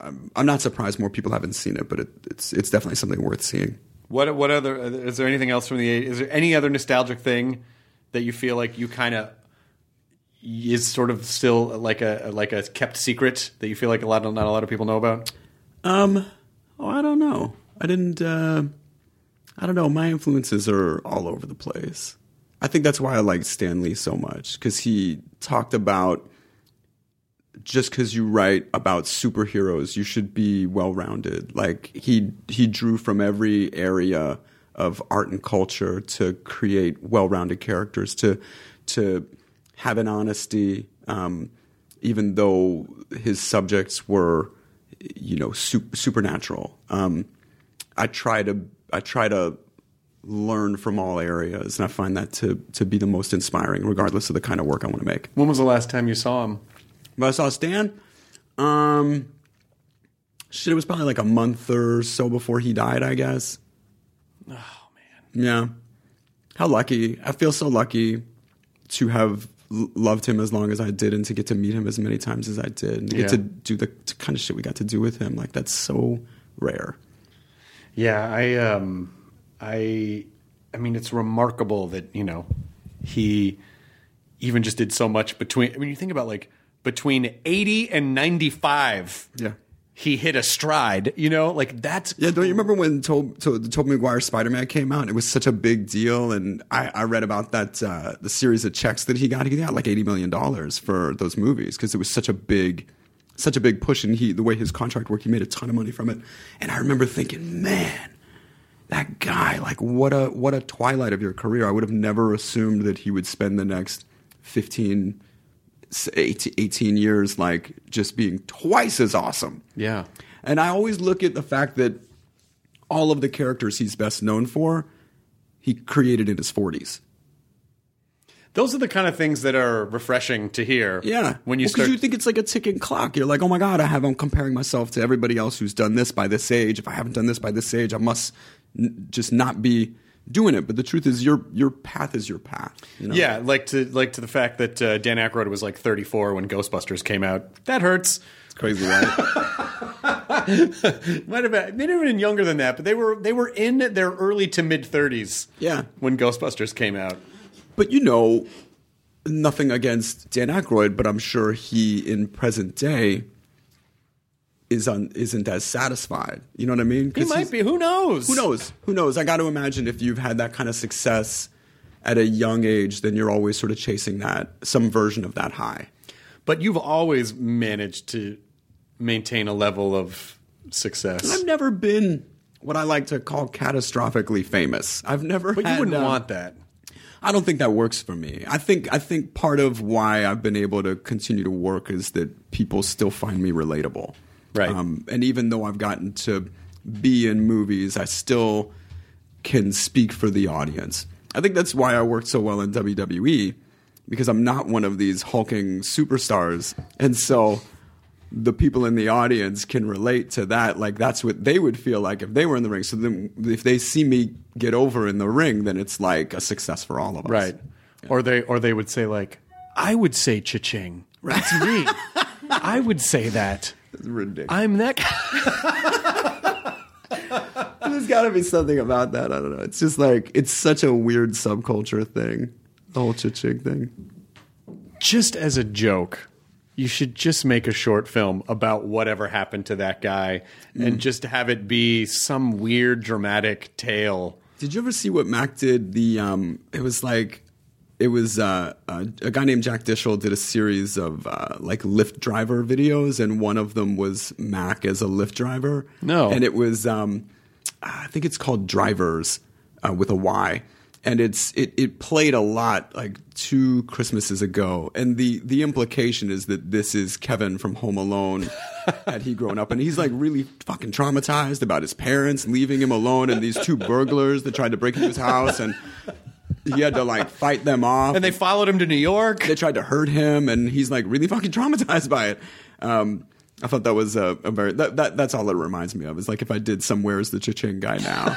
I'm, I'm not surprised more people haven't seen it, but it, it's it's definitely something worth seeing. What what other is there anything else from the is there any other nostalgic thing that you feel like you kind of is sort of still like a like a kept secret that you feel like a lot of, not a lot of people know about? Um, oh, I don't know. I didn't. Uh, I don't know. My influences are all over the place. I think that's why I like Stan Lee so much because he talked about just because you write about superheroes, you should be well rounded. Like he he drew from every area of art and culture to create well rounded characters to to have an honesty, um, even though his subjects were you know su- supernatural. Um, I try to I try to learn from all areas, and I find that to to be the most inspiring, regardless of the kind of work I want to make. When was the last time you saw him? But I saw Stan. Um, shit, it was probably like a month or so before he died, I guess. Oh man. Yeah. How lucky! I feel so lucky to have l- loved him as long as I did, and to get to meet him as many times as I did, and to Yeah. get to do the t- kind of shit we got to do with him. Like that's so rare. Yeah, I um I I mean it's remarkable that, you know, he even just did so much between I mean you think about like between 80 and 95. Yeah. He hit a stride, you know, like that's Yeah, don't you remember when Tob- to- the Tobey Maguire Spider Man came out? It was such a big deal, and I, I read about that uh, the series of checks that he got. He got like eighty million dollars for those movies because it was such a big, such a big push, and he the way his contract worked, he made a ton of money from it. And I remember thinking, man, that guy, like what a what a twilight of your career. I would have never assumed that he would spend the next 15, 18, 18 years like just being twice as awesome. Yeah. And I always look at the fact that all of the characters he's best known for, he created in his 40s. Those are the kind of things that are refreshing to hear. Yeah. When you because start you think it's like a ticking clock. You're like, oh my God, I have, I'm comparing myself to everybody else who's done this by this age. If I haven't done this by this age, I must n- just not be doing it. But the truth is, your your path is your path. You know? Yeah, like to like to the fact that uh, Dan Aykroyd was like 34 when Ghostbusters came out. That hurts. It's crazy, right? [laughs] Might have been, they might have been younger than that, but they were they were in their early to mid 30s. Yeah. when Ghostbusters came out. But you know, nothing against Dan Aykroyd, but I'm sure he in present day is un, isn't as satisfied. You know what I mean? He might be. Who knows? Who knows? Who knows? I got to imagine if you've had that kind of success at a young age, then you're always sort of chasing that some version of that high. But you've always managed to maintain a level of success. I've never been what I like to call catastrophically famous. I've never. but you wouldn't um, want that. I don't think that works for me. I think I think part of why I've been able to continue to work is that people still find me relatable. Right. Um, and even though I've gotten to be in movies, I still can speak for the audience. I think that's why I worked so well in WWE because I'm not one of these hulking superstars. And so the people in the audience can relate to that. Like that's what they would feel like if they were in the ring. So then if they see me get over in the ring, then it's like a success for all of us. Right. Or they or they would say like, I would say cha-ching. That's me. [laughs] I would say that. It's ridiculous. I'm that guy. [laughs] There's got to be something about that. I don't know. It's just like it's such a weird subculture thing. The whole chick thing. just as a joke, you should just make a short film about whatever happened to that guy and just have it be some weird dramatic tale. Did you ever see what Mac did? The um, it was like it was uh, uh, a guy named Jack Dishel did a series of uh, like Lyft driver videos, and one of them was Mac as a Lyft driver. No. and it was um, I think it's called Drivers uh, with a Y, and it's it it played a lot like two Christmases ago, and the the implication is that this is Kevin from Home Alone. [laughs] had he grown up and he's like really fucking traumatized about his parents leaving him alone and these two burglars that tried to break into his house and he had to like fight them off And they followed him to New York. they tried to hurt him and he's like really fucking traumatized by it um, i thought that was a, a very that, that that's all it reminds me of is like if i did some where's the cha-ching guy now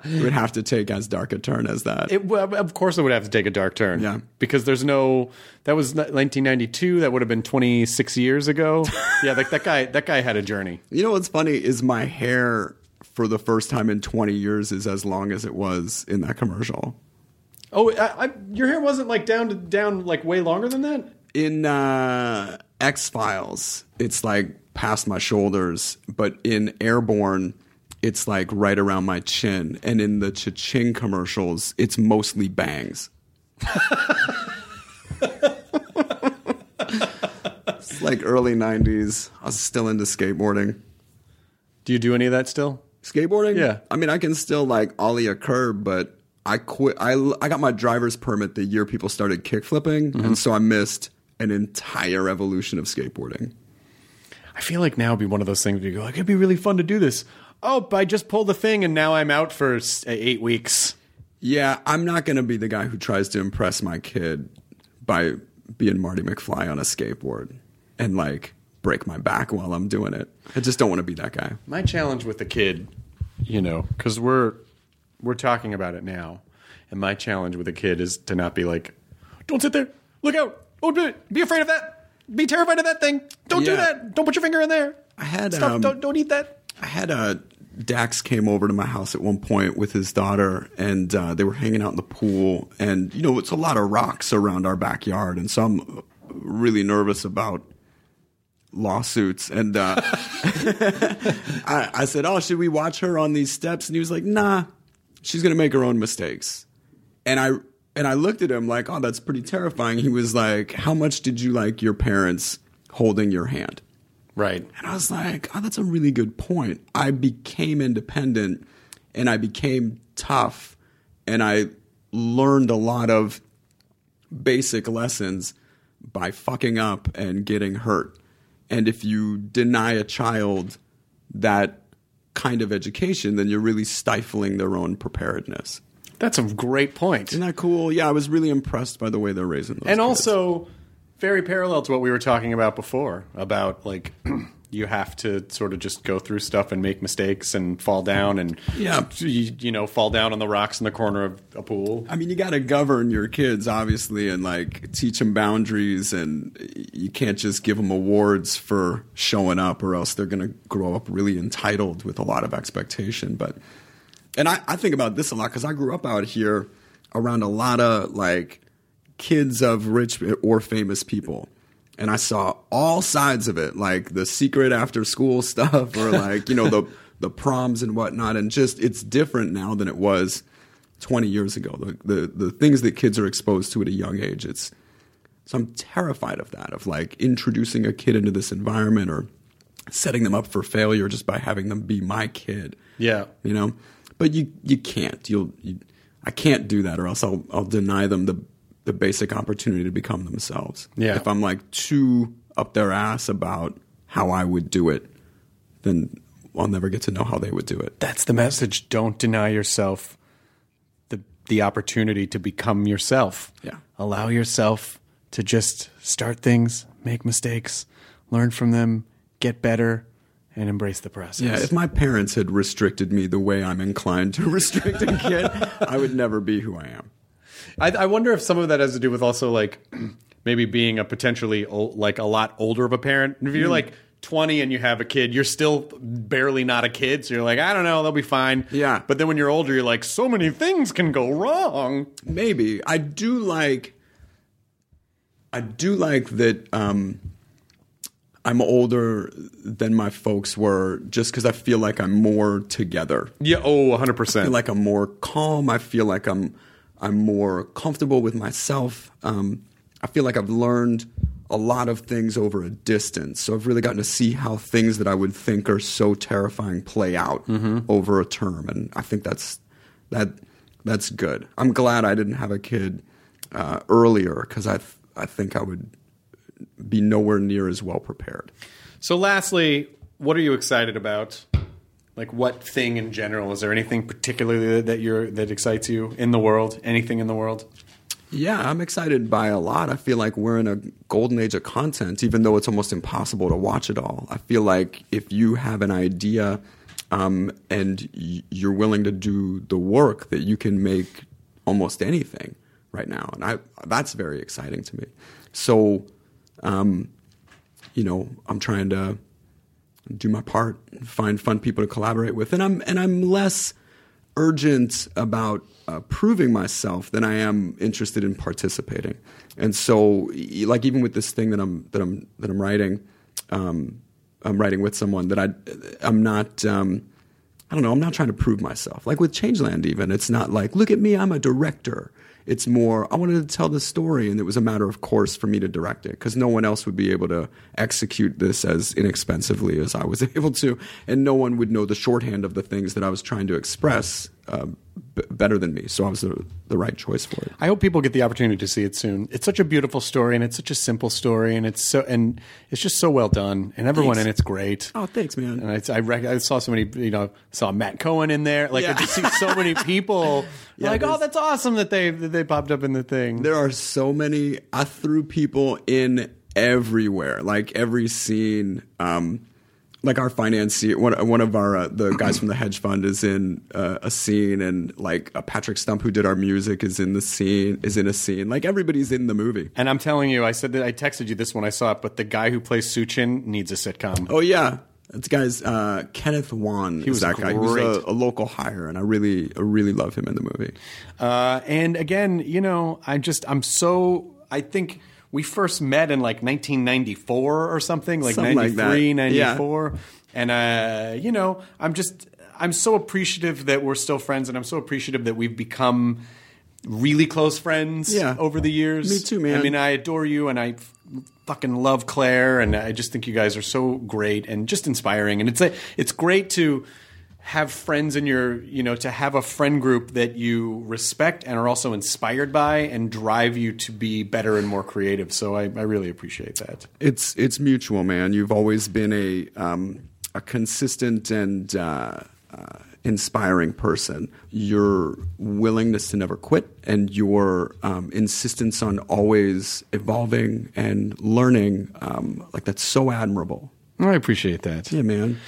[laughs] it would have to take as dark a turn as that It, of course, it would have to take a dark turn. Yeah. because there's no. That was 1992. That would have been 26 years ago. [laughs] yeah, like that guy. That guy had a journey. you know what's funny is my hair for the first time in 20 years is as long as it was in that commercial Oh, I, I, your hair wasn't like down to down like way longer than that. in uh, X Files, it's like past my shoulders, but in Airborne, it's like right around my chin, and in the Cha-Ching commercials, it's mostly bangs. [laughs] it's like early '90s. I was still into skateboarding. Do you do any of that still? Skateboarding? Yeah. I mean, I can still like ollie a curb, but I quit. I, I got my driver's permit the year people started kickflipping, and mm-hmm. so I missed an entire evolution of skateboarding. I feel like now would be one of those things where you go, like, it'd be really fun to do this. Oh, I just pulled the thing and now I'm out for eh, eight weeks. Yeah, I'm not going to be the guy who tries to impress my kid by being Marty McFly on a skateboard and like break my back while I'm doing it. I just don't want to be that guy. My challenge with the kid, you know, because we're we're talking about it now, and my challenge with a kid is to not be like, "Don't sit there, look out, oh, be, be afraid of that, be terrified of that thing, don't do that, don't put your finger in there, I had Stop, um, don't don't eat that." I had a Dax came over to my house at one point with his daughter, and uh, they were hanging out in the pool. And you know, it's a lot of rocks around our backyard, and so I'm really nervous about lawsuits. And uh, [laughs] I, I said, "Oh, should we watch her on these steps?" And he was like, "Nah, she's gonna make her own mistakes." And I and I looked at him like, "Oh, that's pretty terrifying." He was like, "How much did you like your parents holding your hand?" Right. And I was like, oh, that's a really good point. I became independent and I became tough and I learned a lot of basic lessons by fucking up and getting hurt. And if you deny a child that kind of education, then you're really stifling their own preparedness. That's a great point. Isn't that cool? Yeah, I was really impressed by the way they're raising those. and kids. also very parallel to what we were talking about before about like [clears throat] you have to sort of just go through stuff and make mistakes and fall down and Yeah. you, you know fall down on the rocks in the corner of a pool I mean, you got to govern your kids, obviously, and like teach them boundaries, and you can't just give them awards for showing up, or else they're going to grow up really entitled with a lot of expectation. But, and I, I think about this a lot because I grew up out here around a lot of like kids of rich or famous people. And I saw all sides of it, like the secret after school [laughs] stuff, or like, you know, the, [laughs] the proms and whatnot. And just, it's different now than it was 20 years ago. The, the, the things that kids are exposed to at a young age, it's, so I'm terrified of that, of like introducing a kid into this environment or setting them up for failure just by having them be my kid. Yeah. You know? But you, you can't. You'll, you, I can't do that or else I'll, I'll deny them the, the basic opportunity to become themselves. Yeah. If I'm like too up their ass about how I would do it, then I'll never get to know how they would do it. that's the message don't deny yourself the the opportunity to become yourself Yeah. allow yourself to just start things make mistakes learn from them get better and embrace the process Yeah, if my parents had restricted me the way I'm inclined to [laughs] restrict a kid, I would never be who I am. I, I wonder if some of that has to do with also like [clears throat] maybe being a potentially old, like a lot older of a parent. If you're like 20 and you have a kid, you're still barely not a kid. So you're like, I don't know, they'll be fine. Yeah. But then when you're older, you're like, so many things can go wrong. Maybe I do like. I do like that. Um, I'm older than my folks were, just because I feel like I'm more together. Yeah. Oh, 100. I percent feel like I'm more calm. I feel like I'm I'm more comfortable with myself. Um, I feel like I've learned a lot of things over a distance. So I've really gotten to see how things that I would think are so terrifying play out over a term, and I think that's that that's good. I'm glad I didn't have a kid uh, earlier because I th- I think I would be nowhere near as well prepared. So, lastly, what are you excited about? Like, what thing in general? Is there anything particularly that you're that excites you in the world? Anything in the world? Yeah, I'm excited by a lot. I feel like we're in a golden age of content, even though it's almost impossible to watch it all. I feel like if you have an idea um, and you're willing to do the work, that you can make almost anything right now, and I that's very exciting to me. So, um, you know, I'm trying to do my part, find fun people to collaborate with, and I'm and I'm less urgent about uh, proving myself than I am interested in participating. And so, like even with this thing that I'm that I'm that I'm writing, um, I'm writing with someone that I I'm not. Um, I don't know. I'm not trying to prove myself. Like with Changeland, even it's not like, look at me, I'm a director. It's more, I wanted to tell the story, and it was a matter of course for me to direct it because no one else would be able to execute this as inexpensively as I was [laughs] able to, and no one would know the shorthand of the things that I was trying to express uh, b- better than me. So I was the, the right choice for it. I hope people get the opportunity to see it soon. It's such a beautiful story, and it's such a simple story, and it's so and it's just so well done, and everyone Thanks. in it's great. Oh, thanks, man. And I, I, rec- I saw so many, you know, saw Matt Cohen in there. Like I just see so many [laughs] people. Yeah, like, oh, that's awesome that they that they popped up in the thing. There are so many. I threw people in everywhere, like every scene. Um, like our financier, one, one of our uh, the guys from the hedge fund is in uh, a scene, and like uh, Patrick Stump, who did our music, is in the scene. Is in a scene. Like everybody's in the movie. And I'm telling you, I said that I texted you this when I saw it, but the guy who plays Suchin needs a sitcom. Oh yeah, that guy's uh, Kenneth Wan. He was that guy. He was a, a local hire, and I really, I really love him in the movie. Uh, and again, you know, I just I'm so I think we first met in like 1994 or something, like Something like 93. Yeah. 94. And uh, you know, I'm just I'm so appreciative that we're still friends, and I'm so appreciative that we've become really close friends Yeah. over the years. Me too, man. I mean, I adore you, and I f- fucking love Clare, and I just think you guys are so great and just inspiring. And it's a, it's great to have friends in your, you know, to have a friend group that you respect and are also inspired by and drive you to be better and more creative. So I, I really appreciate that. It's it's mutual, man. You've always been a um, a consistent and uh, uh, inspiring person. Your willingness to never quit and your um, insistence on always evolving and learning, um, like that's so admirable. I appreciate that. Yeah, man.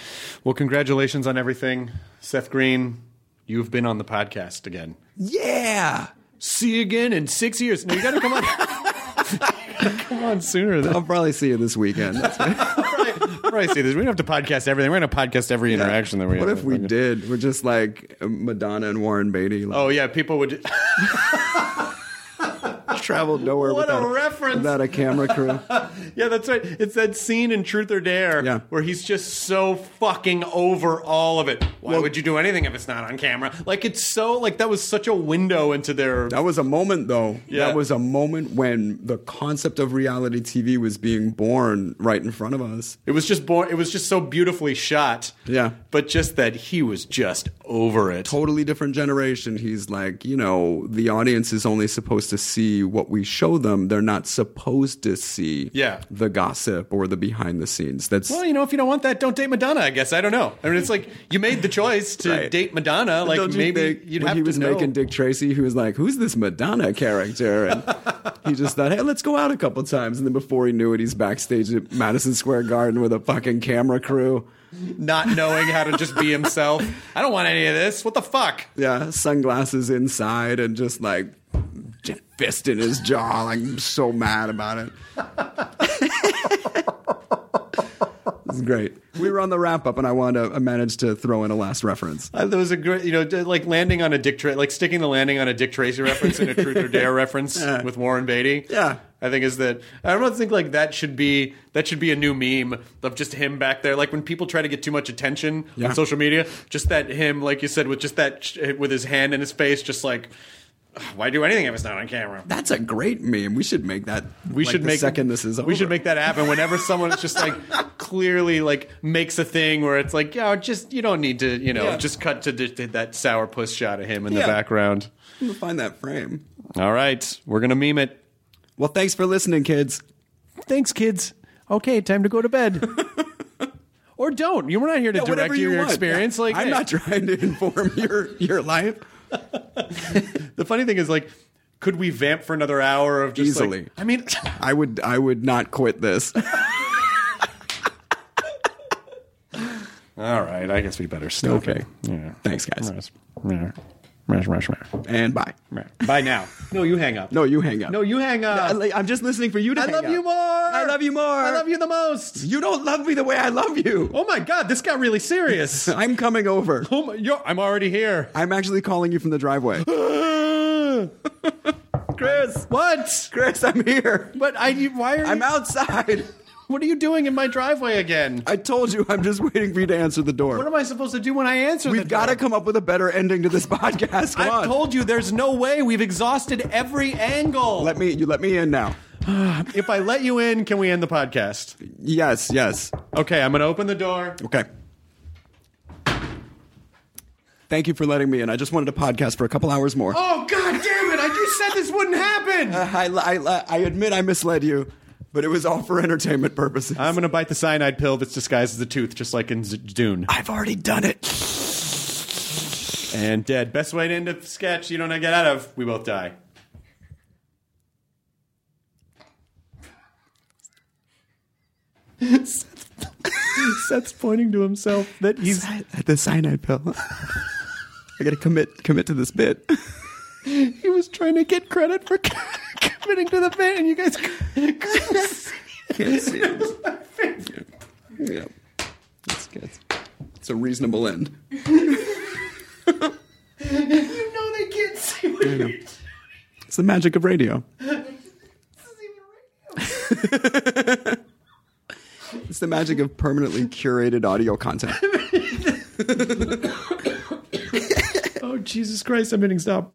Well, congratulations on everything, Seth Green. You've been on the podcast again. Yeah. See you again in six years. No, you got to come on. [laughs] come on sooner. Than, I'll probably see you this weekend. [laughs] Probably, see this. We don't have to podcast everything. We're going to podcast every interaction that we have. What have. if we did? We're just like Madonna and Warren Beatty. Like, Oh yeah, people would. [laughs] [laughs] traveled nowhere What a without reference. without a camera crew. [laughs] Yeah, that's right. It's that scene in Truth or Dare Yeah. where he's just so fucking over all of it. Why would you do anything if it's not on camera? Like it's so like that was such a window into their. That was a moment, though. Yeah. That was a moment when the concept of reality TV was being born right in front of us. It was just born. It was just so beautifully shot. Yeah. But just that he was just over it. Totally different generation. He's like, you know, the audience is only supposed to see what we show them. They're not supposed to see Yeah. the gossip or the behind the scenes. That's Well, you know, if you don't want that, don't date Madonna. I guess I don't know. I mean, it's like you made the choice to Right. date Madonna. Like you maybe you'd when have he to was know. making Dick Tracy, he was like, "Who's this Madonna character?" And [laughs] he just thought, "Hey, let's go out a couple times." And then before he knew it, he's backstage at Madison Square Garden with a fucking camera crew. not knowing how to just be himself. I don't want any of this. What the fuck? Yeah, sunglasses inside, and just like, "J- fist in his jaw. Like, I'm so mad about it. This is great. We were on the wrap up, and I wanted to I managed to throw in a last reference. Uh, there was a great, you know, like landing on a Dick, Tra- like sticking the landing on a Dick Tracy reference in a Truth or Dare [laughs] reference with Warren Beatty. Yeah. I think is that I don't think like that should be that should be a new meme of just him back there. Like when people try to get too much attention Yeah. on social media, just that him, like you said, with just that sh- with his hand in his face, just like why do anything if it's not on camera? That's a great meme. We should make that. We like, should the make second this is over. We should make that happen whenever someone just like [laughs] clearly like makes a thing where it's like, yeah, just you don't need to, you know, Yeah. just cut to d- that sour puss shot of him in the Yeah. background. We'll find that frame. All right, we're gonna meme it. Well, thanks for listening, kids. Thanks, kids. Okay, time to go to bed. [laughs] or don't. You were not here to Yeah, direct whatever your want. experience. Like I'm hey. not trying to [laughs] inform your your life. [laughs] The funny thing is, like, could we vamp for another hour of just like- Easily. I mean, [laughs] I would I would not quit this. [laughs] all right. I guess we better stop. Okay. it. Yeah. Thanks, guys. Yeah. And bye. Bye now. No, you hang up. No, you hang up. No, you hang up. I- I'm just listening for you to I hang love up. you more. I love you more. I love you the most. You don't love me the way I love you. Oh my god, this got really serious. [laughs] I'm coming over. [laughs] oh my, yo, I'm already here. I'm actually calling you from the driveway. [gasps] Chris, what? Chris, I'm here. But I. Why are you? I'm outside. [laughs] What are you doing in my driveway again? I told you I'm just waiting for you to answer the door. What am I supposed to do when I answer? The door? We've got to come up with a better ending to this [laughs] podcast. Come I've on. told you there's no way. We've exhausted every angle. let me you let me in now. [sighs] if I let you in, can we end the podcast? Yes, yes. Okay, I'm going to open the door. Okay. Thank you for letting me in. I just wanted to podcast for a couple hours more. Oh god damn it! I just said this wouldn't happen. [laughs] I, I, I admit I misled you, but it was all for entertainment purposes. I'm going to bite the cyanide pill that's disguised as a tooth, just like in Z- Dune. I've already done it. And dead. Best way to end a sketch you don't get out of. We both die. [laughs] Seth's pointing to himself that he's. at the cyanide pill. [laughs] I got to commit commit to this bit. [laughs] He was trying to get credit for committing to the bit, and you guys. [laughs] Can't see it. Yeah. It's, it's, it's a reasonable end. you know they can't see what you're doing. It's the magic of radio. It's the magic of permanently curated audio content. [laughs] Oh Jesus Christ! I'm hitting stop.